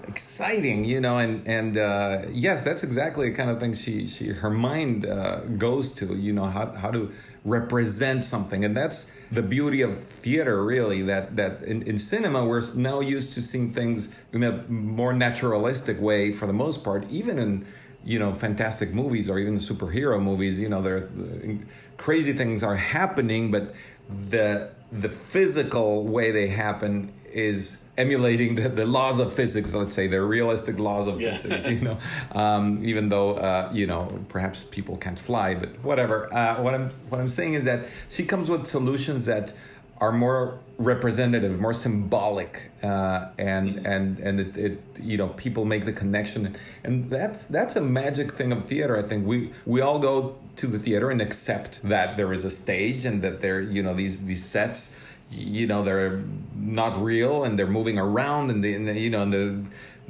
exciting," you know. And and uh, yes, that's exactly the kind of thing she she her mind uh, goes to, you know, how how to represent something, and that's the beauty of theater really that that in, in cinema we're now used to seeing things in a more naturalistic way for the most part. Even in you know fantastic movies or even superhero movies you know there crazy things are happening but the the physical way they happen is emulating the, the laws of physics let's say the realistic laws of yeah. physics you know? *laughs* Um, even though uh, you know perhaps people can't fly but whatever. Uh, what i'm what i'm saying is that she comes with solutions that are more representative more symbolic uh, and mm-hmm. and and it, it, you know people make the connection. And that's that's a magic thing of theater i think. We we all go to the theater and accept that there is a stage and that there you know these these sets you know they're not real and they're moving around and, they, and you know and the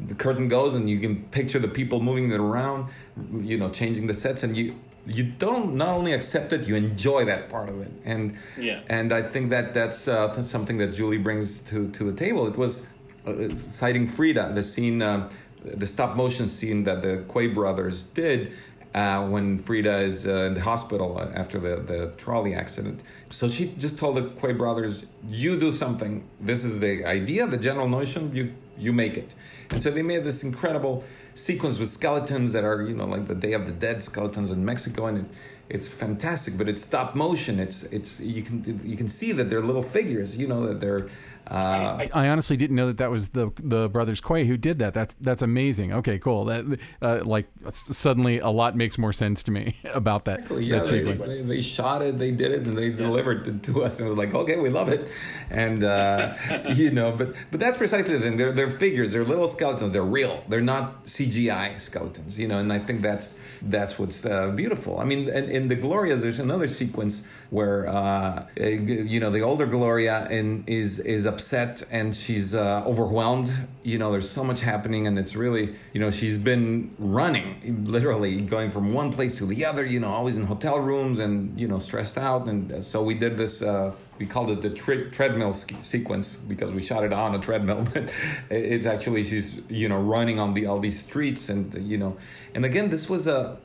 the curtain goes and you can picture the people moving it around you know changing the sets and you you don't not only accept it you enjoy that part of it. And yeah. and i think that that's uh, something that julie brings to to the table. It was uh, citing frida the scene uh, the stop motion scene that the Quay brothers did uh, when Frida is uh, in the hospital after the, the trolley accident. So she just told the Quay brothers, "You do something. This is the idea, the general notion. You you make it." And so they made this incredible sequence with skeletons that are you know like the Day of the Dead skeletons in Mexico, and it, it's fantastic. But it's stop motion. It's it's you can you can see that they're little figures. You know that they're uh, I, I, honestly didn't know that that was the the brothers Quay who did that. That's that's amazing. Okay, cool. That uh, like suddenly a lot makes more sense to me *laughs* about that. Exactly. Yeah, that they, they, shot it, they did it, and they yeah. delivered it to us, and it was like, okay, we love it, and uh, *laughs* you know, but but that's precisely the thing. They're they're figures. They're little skeletons. They're real. They're not CGI skeletons. You know, and I think that's that's what's uh, beautiful. I mean, in, in the Glorias, there's another sequence where uh, you know the older Gloria in, is is upset and she's uh, overwhelmed. You know, there's so much happening, and it's really you know she's been running, literally going from one place to the other. You know, always in hotel rooms and you know stressed out. And so we did this. Uh, we called it the tre- treadmill sequence because we shot it on a treadmill *laughs* but it's actually she's you know running on the all these streets and you know and again this was a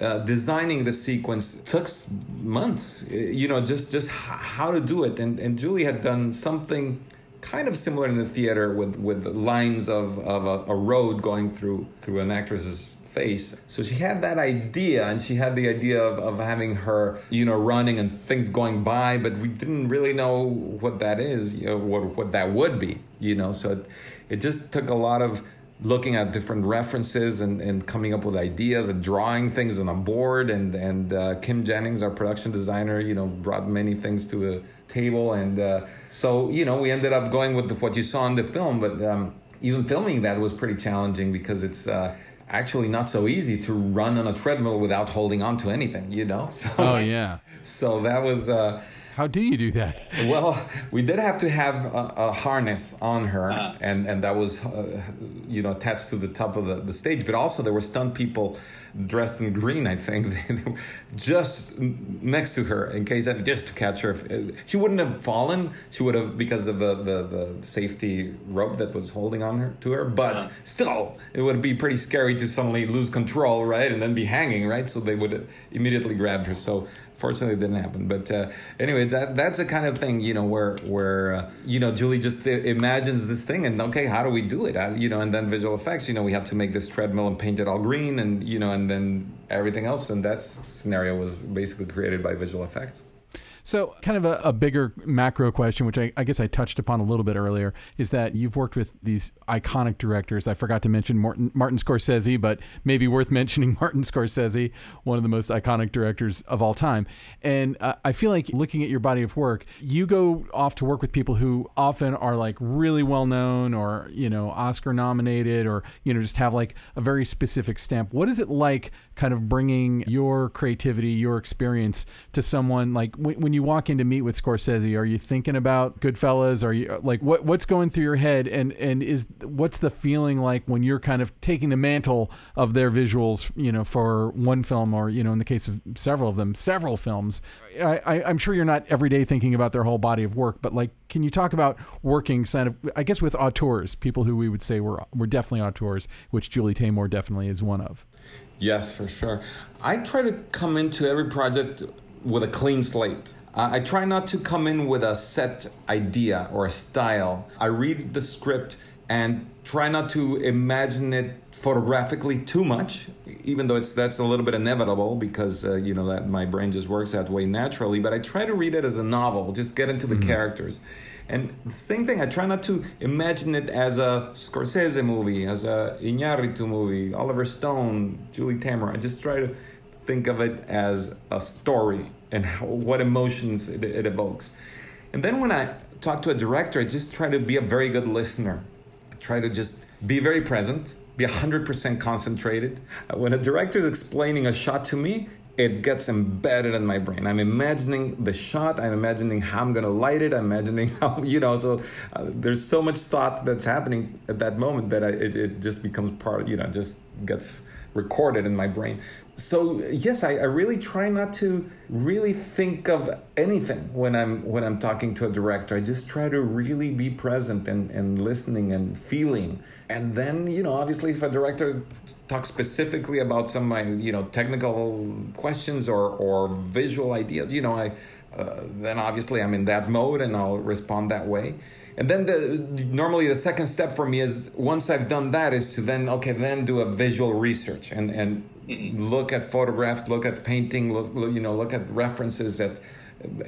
uh, designing the sequence took months you know just just how to do it. And and julie had done something kind of similar in the theater with with lines of of a, a road going through through an actress's face. So she had that idea and she had the idea of, of having her you know running and things going by but we didn't really know what that is you know what what that would be you know. So it, it just took a lot of looking at different references and, and coming up with ideas and drawing things on a board. And and uh, Kim Jennings our production designer you know brought many things to the table. And uh, so you know we ended up going with what you saw in the film. But um, even filming that was pretty challenging because it's uh, actually not so easy to run on a treadmill without holding on to anything you know? *laughs* So, oh yeah. So that was uh, How do you do that? Well, we did have to have a, a harness on her, uh and and that was, uh, you know, attached to the top of the, the stage. But also there were stunt people dressed in green, I think, *laughs* just next to her in case that just to catch her. She wouldn't have fallen. She would have because of the, the, the safety rope that was holding on her to her. But uh-huh. still, it would be pretty scary to suddenly lose control, right, and then be hanging, right? So they would immediately grab her. So fortunately it didn't happen. But uh, anyway that that's the kind of thing you know where where uh, you know julie just imagines this thing and okay how do we do it? Uh, you know and then visual effects you know we have to make this treadmill and paint it all green and you know and then everything else. And that scenario was basically created by visual effects so, kind of a, a bigger macro question, which I, I, guess I touched upon a little bit earlier, is that you've worked with these iconic directors. I forgot to mention Martin, Martin Scorsese, but maybe worth *laughs* mentioning Martin Scorsese, one of the most iconic directors of all time. And uh, I feel like looking at your body of work, you go off to work with people who often are like really well known or, you know, Oscar nominated or, you know, just have like a very specific stamp. What is it like kind of bringing your creativity, your experience to someone like when, when you walk in to meet with Scorsese, are you thinking about Goodfellas? Are you like what what's going through your head and and is what's the feeling like when you're kind of taking the mantle of their visuals, you know, for one film or you know, in the case of several of them, several films. I, I I'm sure you're not every day thinking about their whole body of work, but like, can you talk about working kind of I guess with auteurs, people who we would say were were definitely auteurs, which Julie Taymor definitely is one of. Yes, for sure. I try to come into every project with a clean slate. I try not to come in with a set idea or a style. I read the script and try not to imagine it photographically too much, even though it's that's a little bit inevitable because uh, you know that my brain just works that way naturally. But I try to read it as a novel, just get into the mm-hmm. characters. And the same thing, I try not to imagine it as a Scorsese movie, as a Iñárritu movie, Oliver Stone, Julie Taymor. I just try to think of it as a story and how, *laughs* what emotions it, it evokes. And then when I talk to a director, I just try to be a very good listener. I try to just be very present, be 100% concentrated. When a director is explaining a shot to me, it gets embedded in my brain. I'm imagining the shot. I'm imagining how I'm gonna light it. I'm imagining *laughs* how you know. So uh, there's so much thought that's happening at that moment that I, it, it just becomes part. You know, just gets recorded in my brain. So yes, I, I really try not to really think of anything when I'm when I'm talking to a director. I just try to really be present and, and listening and feeling. And then, you know, obviously if a director talks specifically about some my, you know, technical questions or, or visual ideas, you know, I uh, then obviously I'm in that mode and I'll respond that way. And then the normally the second step for me is once I've done that is to then okay then do a visual research and and mm-hmm. look at photographs, look at painting, look, you know, look at references that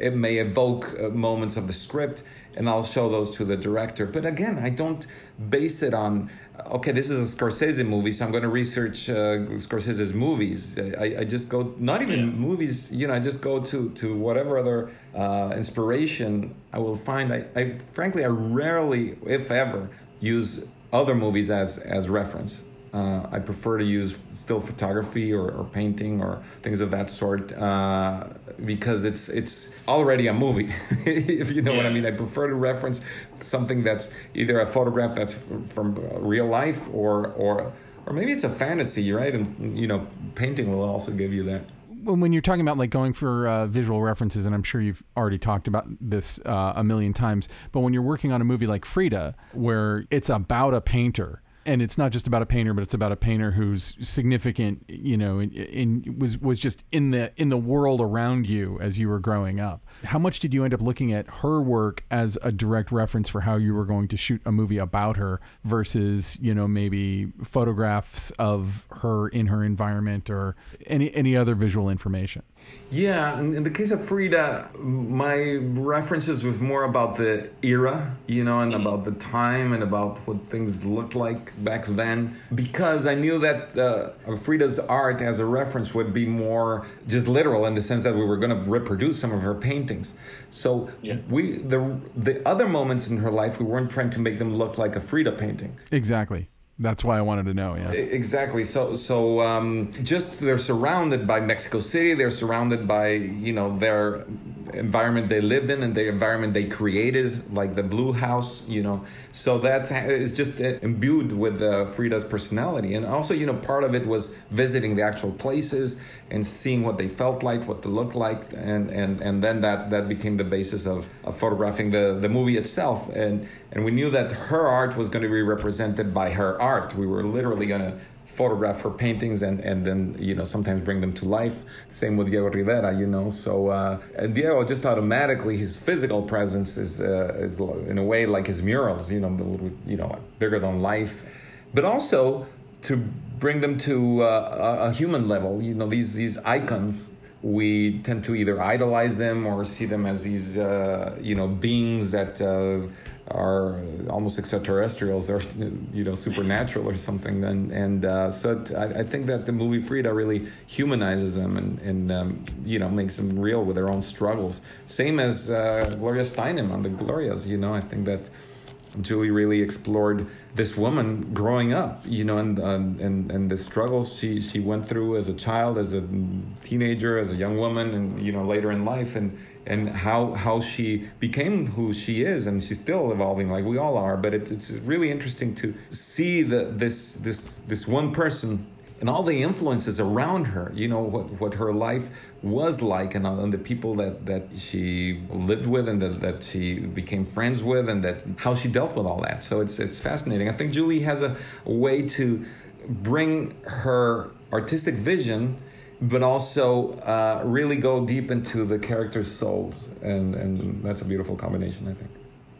it may evoke uh, moments of the script and I'll show those to the director. But again, I don't base it on okay, this is a Scorsese movie, so I'm going to research uh, Scorsese's movies. I, I just go not even yeah. movies, you know, I just go to to whatever other uh, inspiration I will find. I, I frankly I rarely, if ever, use other movies as as reference. Uh, I prefer to use still photography or, or, painting or things of that sort uh, because it's it's already a movie, *laughs* if you know what I mean. I prefer to reference something that's either a photograph that's from real life or or or maybe it's a fantasy, right? And you know, painting will also give you that when you're talking about like going for uh, visual references, and I'm sure you've already talked about this uh, a million times, but when you're working on a movie like Frida, where it's about a painter and it's not just about a painter, but it's about a painter who's significant, you know, in, in, was was just in the in the world around you as you were growing up. How much did you end up looking at her work as a direct reference for how you were going to shoot a movie about her versus, you know, maybe photographs of her in her environment or any any other visual information? Yeah, in the case of Frida, my references was more about the era, you know, and mm-hmm. about the time and about what things looked like back then. Because I knew that uh, Frida's art as a reference would be more just literal in the sense that we were going to reproduce some of her paintings. So yeah. we the the other moments in her life, we weren't trying to make them look like a Frida painting. Exactly. That's why I wanted to know. Yeah. Exactly. So so um, just they're surrounded by Mexico City. They're surrounded by you know their environment they lived in and the environment they created, like the Blue House, you know. So that is just imbued with uh, Frida's personality. And also, you know, part of it was visiting the actual places and seeing what they felt like, what they looked like. And, and, and then that, that became the basis of, of photographing the, the movie itself. And, and we knew that her art was going to be represented by her art. We were literally going to photograph her paintings and, and then you know sometimes bring them to life. Same with diego rivera you know so uh, diego just automatically his physical presence is, uh, is in a way like his murals you know you know bigger than life. But also to bring them to uh, a human level you know these these icons we tend to either idolize them or see them as these uh, you know beings that uh, are almost extraterrestrials or *laughs* you know supernatural or something. And and uh, so I, think that the movie Frida really humanizes them and and um, you know makes them real with their own struggles. Same as uh, Gloria Steinem on the Glorias you know I think that Julie really explored this woman growing up, you know, and um, and and the struggles she she went through as a child, as a teenager, as a young woman, and you know later in life, and and how how she became who she is, and she's still evolving like we all are. But it, it's really interesting to see that this this this one person and all the influences around her you know what, what her life was like and, and the people that, that she lived with and that, that she became friends with and that how she dealt with all that. So it's it's fascinating. I think julie has a, a way to bring her artistic vision but also uh, really go deep into the characters' souls, and and that's a beautiful combination, I think.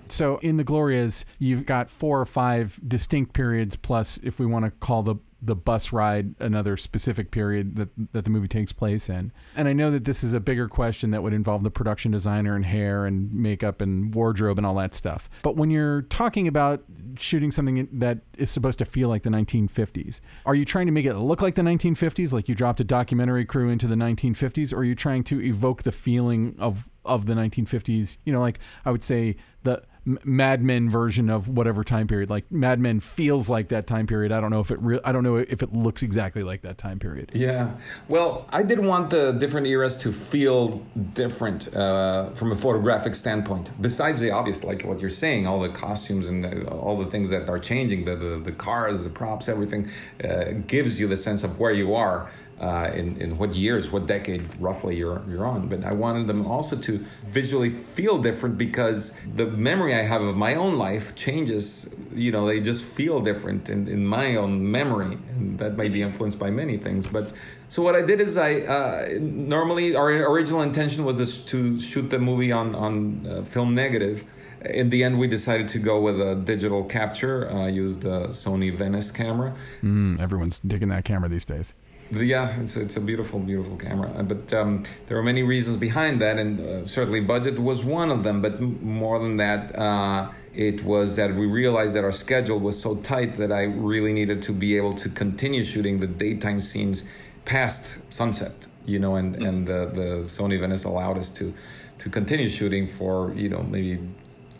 So in the Glorias, you've got four or five distinct periods, plus if we want to call the the bus ride another specific period that that the movie takes place in. And I know that this is a bigger question that would involve the production designer and hair and makeup and wardrobe and all that stuff. But when you're talking about shooting something that is supposed to feel like the 1950s, are you trying to make it look like the 1950s like you dropped a documentary crew into the 1950s or are you trying to evoke the feeling of of the 1950s, you know like I would say the Mad Men version of whatever time period. Like Mad Men feels like that time period. I don't know if it re- I don't know if it looks exactly like that time period. Yeah. Well, I did want the different eras to feel different uh, from a photographic standpoint. Besides the obvious, like what you're saying, all the costumes and all the things that are changing, the the, the cars, the props, everything uh, gives you the sense of where you are uh, in, in what years, what decade roughly you're, you're on. But I wanted them also to visually feel different because the memory I have of my own life changes. You know, they just feel different in, in my own memory. And that might be influenced by many things. But so what I did is I uh, normally our original intention was to shoot the movie on, on uh, film negative in the end, we decided to go with a digital capture. Uh, used the Sony Venice camera. Mm, everyone's digging that camera these days yeah, it's it's a beautiful, beautiful camera. Uh, but um, there are many reasons behind that, and uh, certainly budget was one of them. But more than that, uh, it was that we realized that our schedule was so tight that I really needed to be able to continue shooting the daytime scenes past sunset. You know, and mm-hmm. and the the Sony Venice allowed us to to continue shooting for you know maybe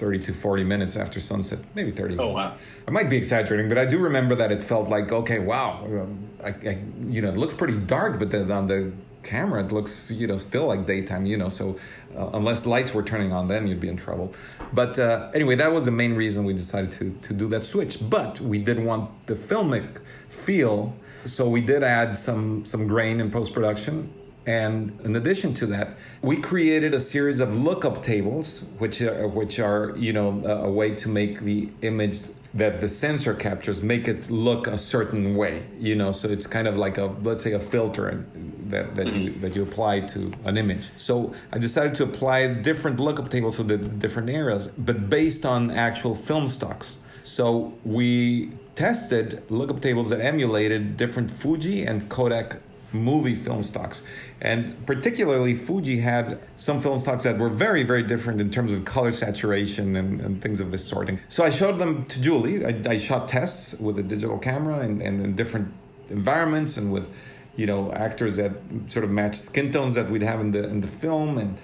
30 to 40 minutes after sunset, maybe 30 minutes. Oh, wow. I might be exaggerating, but I do remember that it felt like, okay, wow, um, I, I, you know, it looks pretty dark, but then on the camera, it looks, you know, still like daytime, you know, so uh, unless lights were turning on, then you'd be in trouble. But uh, anyway, that was the main reason we decided to, to do that switch. But we did want the filmic feel, so we did add some, some grain in post production and in addition to that, we created a series of lookup tables, which are, which are you know a, way to make the image that the sensor captures make it look a certain way. You know, so it's kind of like a let's say a filter that, that you mm-hmm. that you apply to an image. So I decided to apply different lookup tables for the different areas, but based on actual film stocks. So we tested lookup tables that emulated different Fuji and Kodak movie film stocks. And particularly, Fuji had some film stocks that were very, very different in terms of color saturation and, and things of this sort. So I showed them to Julie. I, I shot tests with a digital camera and, and in different environments and with you know actors that sort of matched skin tones that we'd have in the in the film and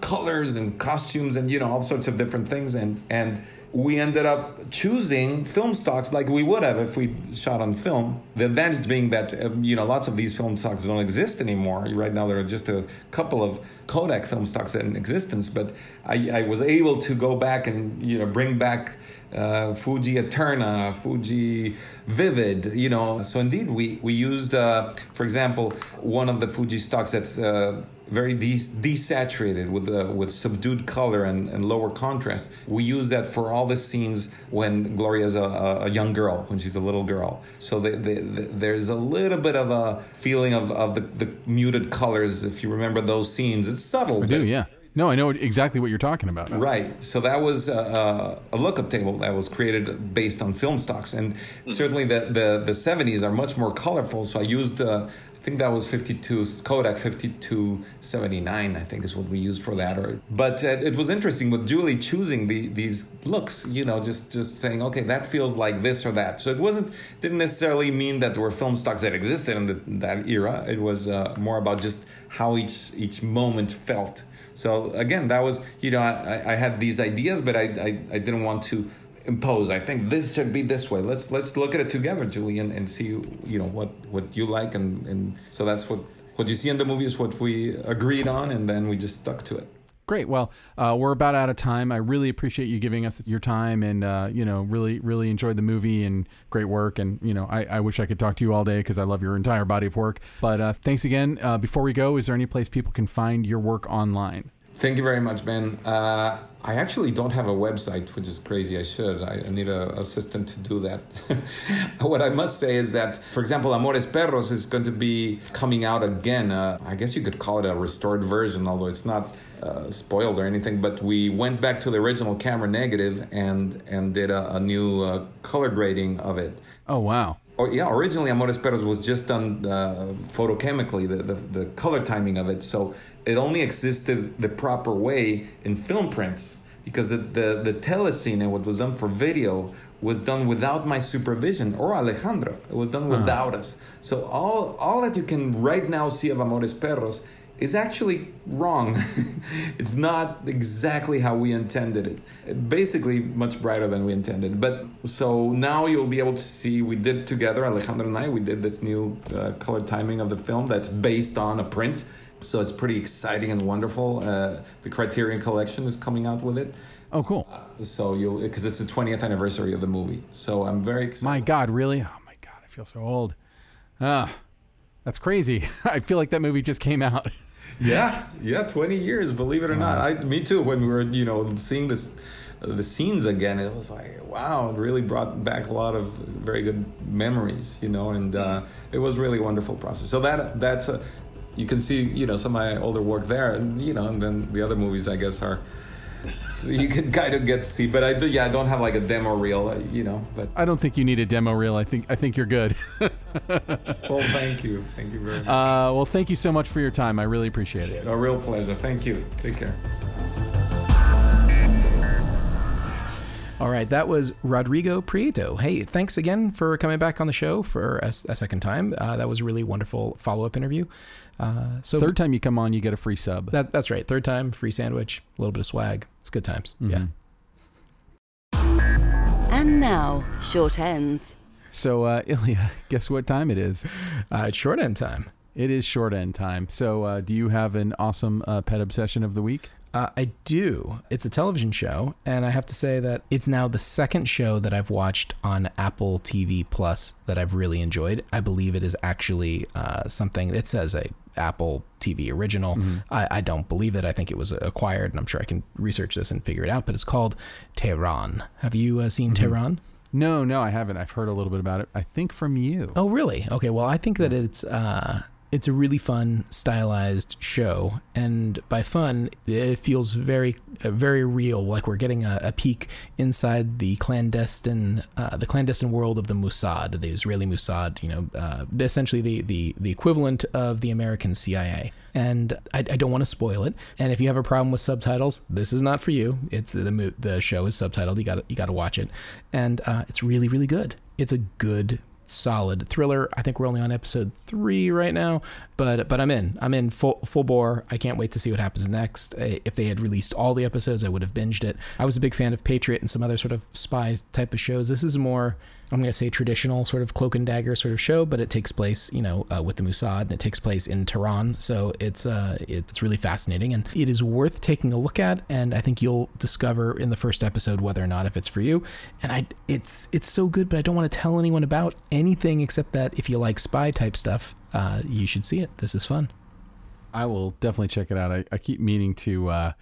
colors and costumes and you know all sorts of different things and and we ended up choosing film stocks like we would have if we shot on film. The advantage being that uh, you know lots of these film stocks don't exist anymore. Right now there are just a couple of Kodak film stocks in existence, but I, I was able to go back and you know bring back uh, Fuji Eterna, Fuji Vivid, you know. So indeed, we we used, uh, for example, one of the Fuji stocks that's uh, very de- desaturated with uh, with subdued color and, and lower contrast. We use that for all the scenes when Gloria is a, a young girl, when she's a little girl. So the, the, the, there's a little bit of a feeling of, of the, the muted colors. If you remember those scenes, it's subtle. I do, yeah. No, I know exactly what you're talking about. Right. So that was a, a lookup table that was created based on film stocks, and certainly the the, the 70s are much more colorful. So I used. Uh, think that was 52 Kodak 5279 I think is what we used for that or but uh, it was interesting with Julie choosing the these looks you know just just saying okay that feels like this or that. So it wasn't didn't necessarily mean that there were film stocks that existed in the, that era. It was uh, more about just how each each moment felt. So again, that was you know I, I had these ideas, but I, I, I didn't want to impose. I think this should be this way. Let's let's look at it together, Julian, and see you know what what you like, and and so that's what what you see in the movie is what we agreed on, and then we just stuck to it. Great. Well, uh, we're about out of time. I really appreciate you giving us your time, and uh, you know, really, really enjoyed the movie and great work. And you know, I, I wish I could talk to you all day because I love your entire body of work. But uh, thanks again. Uh, before we go, is there any place people can find your work online? Thank you very much, Ben. Uh, I actually don't have a website, which is crazy. I should. I, I need an assistant to do that. *laughs* what I must say is that, for example, Amores Perros is going to be coming out again. Uh, I guess you could call it a restored version, although it's not uh, spoiled or anything. But we went back to the original camera negative and and did a, a new uh, color grading of it. Oh wow! Oh, yeah, originally Amores Perros was just done uh, photochemically, the, the, the color timing of it. So it only existed the proper way in film prints because the, the, the telecine, what was done for video, was done without my supervision or Alejandro. It was done without uh-huh. us. So all, all that you can right now see of Amores Perros is actually wrong. *laughs* it's not exactly how we intended it. Basically, much brighter than we intended. But so now you'll be able to see we did together, Alejandro and I, we did this new uh, color timing of the film that's based on a print so it's pretty exciting and wonderful. Uh, the Criterion Collection is coming out with it. Oh, cool. Uh, so you'll because it's the 20th anniversary of the movie. So I'm very excited. My God, really? Oh my God, I feel so old. Ah, that's crazy. *laughs* I feel like that movie just came out. *laughs* yeah, yeah, 20 years. Believe it or wow. not, I, me too. When we were, you know, seeing this the scenes again it was like wow it really brought back a lot of very good memories you know and uh, it was really wonderful process so that that's a you can see you know some of my older work there, and you know, and then the other movies I guess are. So you can kind of get to see, but I do. Yeah, I don't have like a demo reel, uh, you know. But I don't think you need a demo reel. I think I think you're good. *laughs* well, thank you, thank you very much. Uh, well, thank you so much for your time. I really appreciate it. A real pleasure. Thank you. Take care. All right, that was Rodrigo Prieto. Hey, thanks again for coming back on the show for a, a second time. Uh, that was a really wonderful follow up interview. Uh, so third time you come on, you get a free sub. That, that's right. Third time, free sandwich, a little bit of swag. It's good times. Mm-hmm. Yeah. And now, short ends. So, uh, *laughs* Ilya, guess what time it is? Uh, it's short end time. It is short end time. So, uh, do you have an awesome uh, pet obsession of the week? Uh, I do. It's a television show, and I have to say that it's now the second show that I've watched on Apple TV Plus that I've really enjoyed. I believe it is actually uh, something. It says a Apple TV original. Mm-hmm. I, I, don't believe it. I think it was acquired, and I'm sure I can research this and figure it out. But it's called Tehran. Have you uh, seen mm-hmm. Tehran? No, no, I haven't. I've heard a little bit about it. I think from you. Oh, really? Okay. Well, I think that it's uh, it's a really fun, stylized show, and by fun, it feels very, uh, very real. Like we're getting a, a peek inside the clandestine, uh, the clandestine world of the Mossad, the Israeli Mossad. You know, uh, essentially the, the the equivalent of the American CIA. And I, I don't want to spoil it. And if you have a problem with subtitles, this is not for you. It's the the show is subtitled. You got you got to watch it, and uh, it's really, really good. It's a good solid thriller. I think we're only on episode three right now, but but I'm in. I'm in full full bore. I can't wait to see what happens next. If they had released all the episodes, I would have binged it. I was a big fan of Patriot and some other sort of spy type of shows. This is more. I'm going to say traditional sort of cloak and dagger sort of show, but it takes place, you know, uh, with the Mossad and it takes place in Tehran. So it's uh, it's really fascinating and it is worth taking a look at. And I think you'll discover in the first episode whether or not if it's for you. And I, it's it's so good, but I don't want to tell anyone about anything except that if you like spy type stuff, uh, you should see it. This is fun. I will definitely check it out. I, I keep meaning to uh,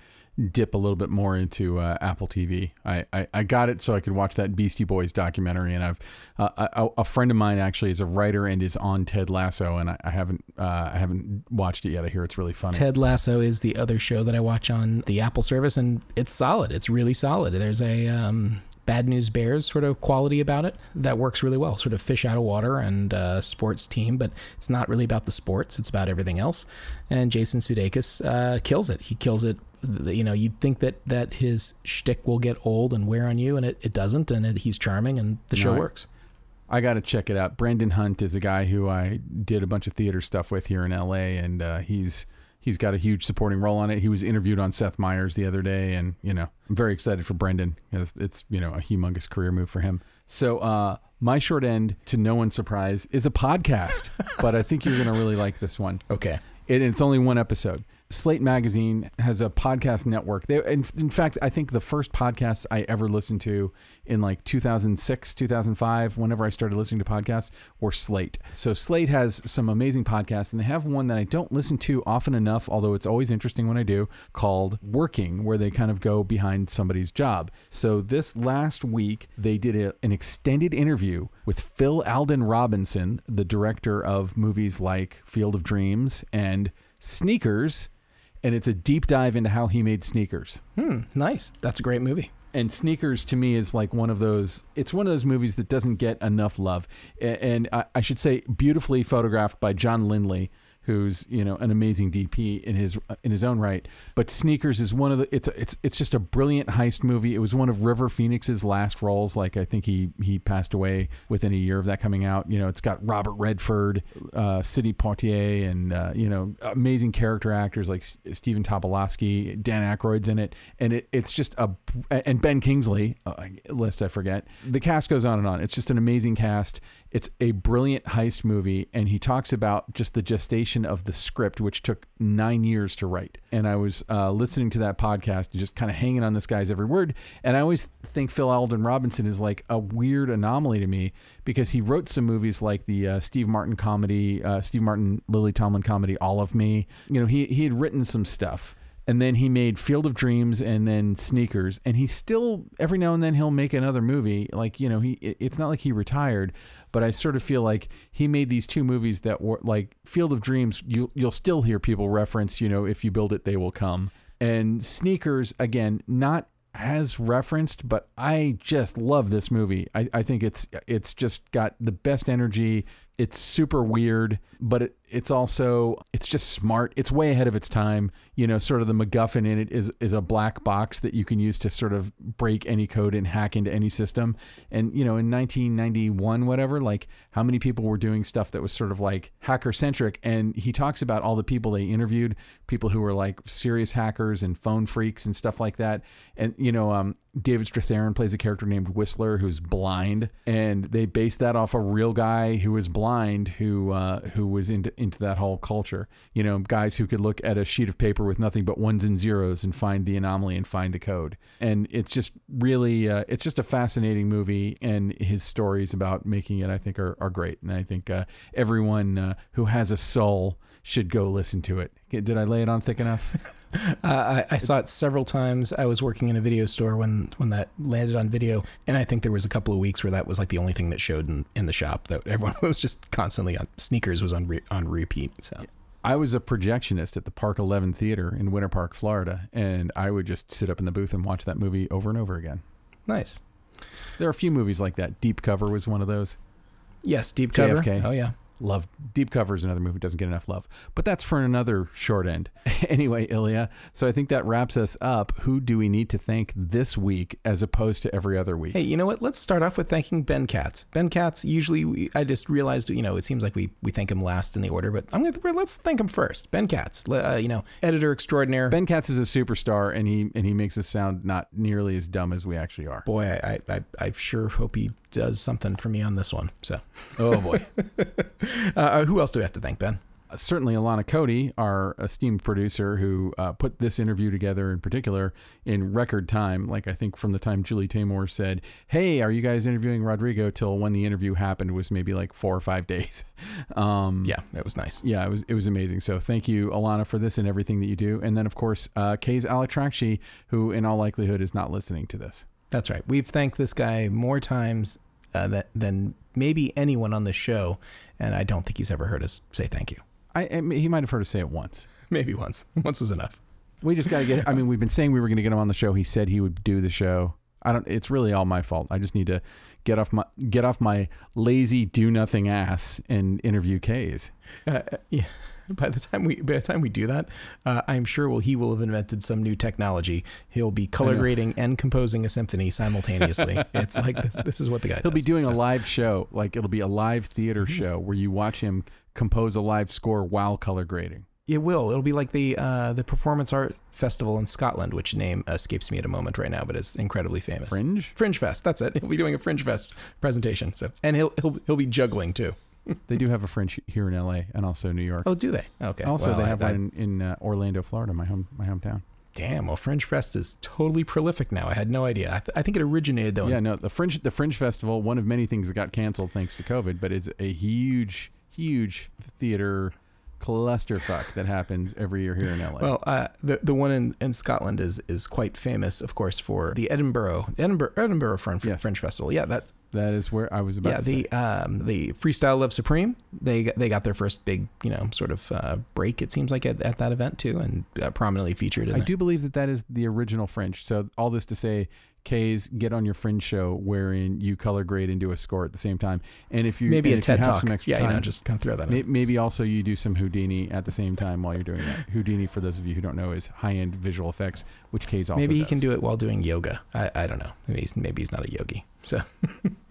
dip a little bit more into uh, Apple TV. I, I, I got it so I could watch that Beastie Boys documentary, and I've uh, a, a friend of mine actually is a writer and is on Ted Lasso, and I, I haven't uh, I haven't watched it yet. I hear it's really funny. Ted Lasso is the other show that I watch on the Apple service, and it's solid. It's really solid. There's a um, Bad News Bears sort of quality about it that works really well. Sort of fish out of water and uh, sports team, but it's not really about the sports. It's about everything else. And Jason Sudeikis uh, kills it. He kills it. You know, you'd think that that his shtick will get old and wear on you, and it, it doesn't. And it, he's charming, and the show No, I- works. I got to check it out. Brendan Hunt is a guy who I did a bunch of theater stuff with here in LA, and uh, he's he's got a huge supporting role on it. He was interviewed on Seth Meyers the other day, and you know I'm very excited for Brendan because it's you know a humongous career move for him. So uh, my short end, to no one's surprise, is a podcast, *laughs* but I think you're gonna really like this one. Okay. It, it's only one episode. Slate Magazine has a podcast network. They, in, in fact, I think the first podcasts I ever listened to in like 2006, 2005, whenever I started listening to podcasts, were Slate. So Slate has some amazing podcasts, and they have one that I don't listen to often enough, although it's always interesting when I do, called Working, where they kind of go behind somebody's job. So this last week, they did a, an extended interview with Phil Alden Robinson, the director of movies like Field of Dreams and Sneakers, and it's a deep dive into how he made sneakers. Hmm. Nice. That's a great movie. And Sneakers to me is like one of those. It's one of those movies that doesn't get enough love, and I, I should say beautifully photographed by John Lindley, who's you know an amazing DP in his in his own right. But Sneakers is one of the. It's it's it's just a brilliant heist movie. It was one of River Phoenix's last roles. Like I think he he passed away within a year of that coming out. You know, it's got Robert Redford, uh, Sidney Poitier, and uh, you know amazing character actors like S- Stephen Tobolowsky, Dan Aykroyd's in it, and it, it's just a and Ben Kingsley, uh, lest I forget. The cast goes on and on. It's just an amazing cast. It's a brilliant heist movie, and he talks about just the gestation of the script, which took nine years to write. And I was uh, listening to that podcast and just kind of hanging on this guy's every word. And I always think Phil Alden Robinson is like a weird anomaly to me because he wrote some movies like the uh, Steve Martin comedy, uh, Steve Martin Lily Tomlin comedy, All of Me. You know, he he had written some stuff and then he made Field of Dreams and then Sneakers and he still every now and then he'll make another movie. Like you know he it's not like he retired but I sort of feel like he made these two movies that were like Field of Dreams you you'll still hear people reference you know if you build it they will come. And Sneakers again not as referenced but I just love this movie. I, I think it's it's just got the best energy. It's super weird but it, it's also it's just smart. It's way ahead of its time. You know sort of the macguffin in it is is a black box that you can use to sort of break any code and hack into any system. And you know in 1991 whatever like how many people were doing stuff that was sort of like hacker centric and he talks about all the people they interviewed people who were like serious hackers and phone freaks and stuff like that. And you know um, David Strathairn plays a character named whistler who's blind. And they base that off a real guy who is blind who uh, who was into into that whole culture. You know guys who could look at a sheet of paper with nothing but ones and zeros and find the anomaly and find the code. And it's just really uh, it's just a fascinating movie and his stories about making it i think are, are great. And i think uh, everyone uh, who has a soul should go listen to it did i lay it on thick enough *laughs* Uh, I, I saw it several times. I was working in a video store when when that landed on video, and I think there was a couple of weeks where that was like the only thing that showed in, in the shop. That everyone *laughs* was just constantly on sneakers was on re, on repeat. So I was a projectionist at the Park 11 Theater in Winter Park, Florida, and I would just sit up in the booth and watch that movie over and over again. nice. There are a few movies like that. Deep Cover was one of those. Yes, deep cover. JFK. Oh yeah. Love Deep Cover is another movie that doesn't get enough love, but that's for another short end. *laughs* anyway, Ilya, so I think that wraps us up. Who do we need to thank this week as opposed to every other week? Hey, you know what? Let's start off with thanking Ben Katz. Ben Katz, usually we, I just realized, you know, it seems like we, we thank him last in the order, but I'm gonna let's thank him first. Ben Katz, uh, you know, editor extraordinaire. Ben Katz is a superstar, and he and he makes us sound not nearly as dumb as we actually are. Boy, I I, I sure hope he does something for me on this one. So, oh boy. *laughs* uh, who else do we have to thank, Ben? Uh, certainly Alana Cody, our esteemed producer, who uh, put this interview together in particular in record time. Like I think from the time Julie Taymor said, "Hey, are you guys interviewing Rodrigo?" till when the interview happened was maybe like four or five days. *laughs* Um, yeah, it was nice. Yeah, it was it was amazing. So thank you, Alana, for this and everything that you do. And then of course, uh, Kay's Alakrakshi, who in all likelihood is not listening to this. That's right. We've thanked this guy more times uh, that, than maybe anyone on the show, and I don't think he's ever heard us say thank you. I, I he might have heard us say it once. *laughs* Maybe once. *laughs* Once was enough. We just got to get. I mean, we've been saying we were going to get him on the show. He said he would do the show. I don't. It's really all my fault. I just need to get off my get off my lazy do nothing ass and interview K's. Uh, yeah. *laughs* By the time we by the time we do that, uh, I'm sure will he will have invented some new technology. He'll be color grading and composing a symphony simultaneously. *laughs* it's like this. This is what the guy. He'll does, be doing so. a live show. Like it'll be a live theater show where you watch him compose a live score while color grading. It will. It'll be like the uh, the performance art festival in Scotland, which name escapes me at a moment right now, but is incredibly famous. Fringe. Fringe Fest. That's it. *laughs* He'll be doing a Fringe Fest presentation. So, and he'll he'll he'll be juggling too. They do have a Fringe here in L.A. and also New York. Oh, do they? Okay. Also, well, they have I, one in, in uh, Orlando, Florida, my home my hometown. Damn. Well, Fringe Fest is totally prolific now. I had no idea. I, th- I think it originated though. Yeah. No. The French the Fringe Festival, one of many things that got canceled thanks to COVID, but it's a huge huge theater clusterfuck that happens every year here in LA. Well, uh, the the one in, in Scotland is is quite famous, of course, for the Edinburgh Edinburgh Edinburgh Fringe, Yes. Fringe Festival. Yeah, that that is where I was about yeah to the say. um the Freestyle Love Supreme. They got- they got their first big you know sort of uh, break. It seems like at, at that event too, and uh, prominently featured. In I do believe that that is the original Fringe. So all this to say, K's get on your Fringe show wherein you color grade and do a score at the same time. And if you maybe a TED have talk. some extra Yeah, time, you know, just kind of throw that. may- maybe also you do some Houdini at the same time while you're doing that. *laughs* Houdini, for those of you who don't know, is high end visual effects, which K's also Maybe he does. can do it while doing yoga. I, I don't know. Maybe he's, maybe he's not a yogi. So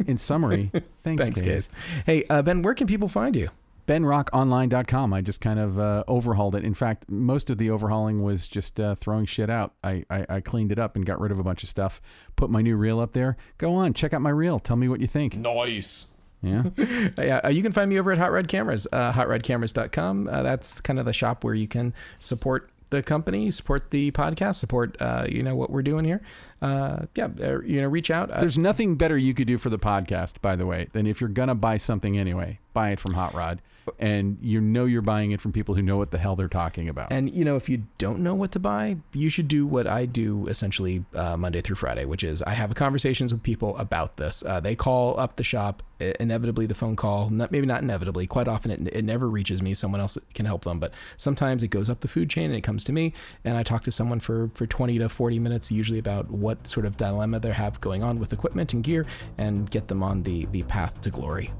In summary, *laughs* thanks, thanks, K's. guys. Hey, uh, Ben, where can people find you? benrockonline.com. I just kind of uh, overhauled it. In fact, most of the overhauling was just uh, throwing shit out. I, I, I cleaned it up and got rid of a bunch of stuff. Put my new reel up there. Go on, check out my reel. Tell me what you think. Nice. Yeah. *laughs* Yeah, uh, you can find me over at Hot Rod Cameras, uh, hotrodcameras.com. Uh, that's kind of the shop where you can support the company, support the podcast, support uh, you know what we're doing here. Uh, yeah, uh, you know, reach out. Uh, There's nothing better you could do for the podcast, by the way, than if you're gonna buy something anyway, buy it from Hot Rod, and you know you're buying it from people who know what the hell they're talking about. and you know, if you don't know what to buy, you should do what I do essentially uh, Monday through Friday, which is I have conversations with people about this. Uh, they call up the shop. Inevitably, the phone call, not, maybe not inevitably, quite often it, it never reaches me. Someone else can help them, but sometimes it goes up the food chain and it comes to me, and I talk to someone for for 20 to 40 minutes, usually about what sort of dilemma they have going on with equipment and gear, and get them on the the path to glory.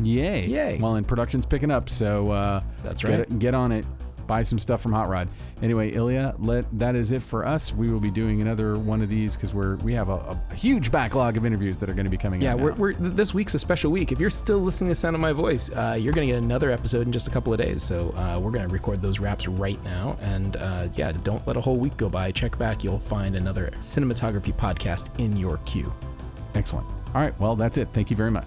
Yay! Yay. Well, and production's picking up, so uh, That's right. it- get on it. Buy some stuff from Hot Rod. Anyway, Ilya, let that is it for us. We will be doing another one of these because we're we have a, a huge backlog of interviews that are going to be coming. Yeah, out we're, we're this week's a special week. If you're still listening to the sound of my voice, uh, you're going to get another episode in just a couple of days. So uh, we're going to record those wraps right now, and uh, yeah, don't let a whole week go by. Check back; you'll find another cinematography podcast in your queue. excellent. All right, well that's it. Thank you very much.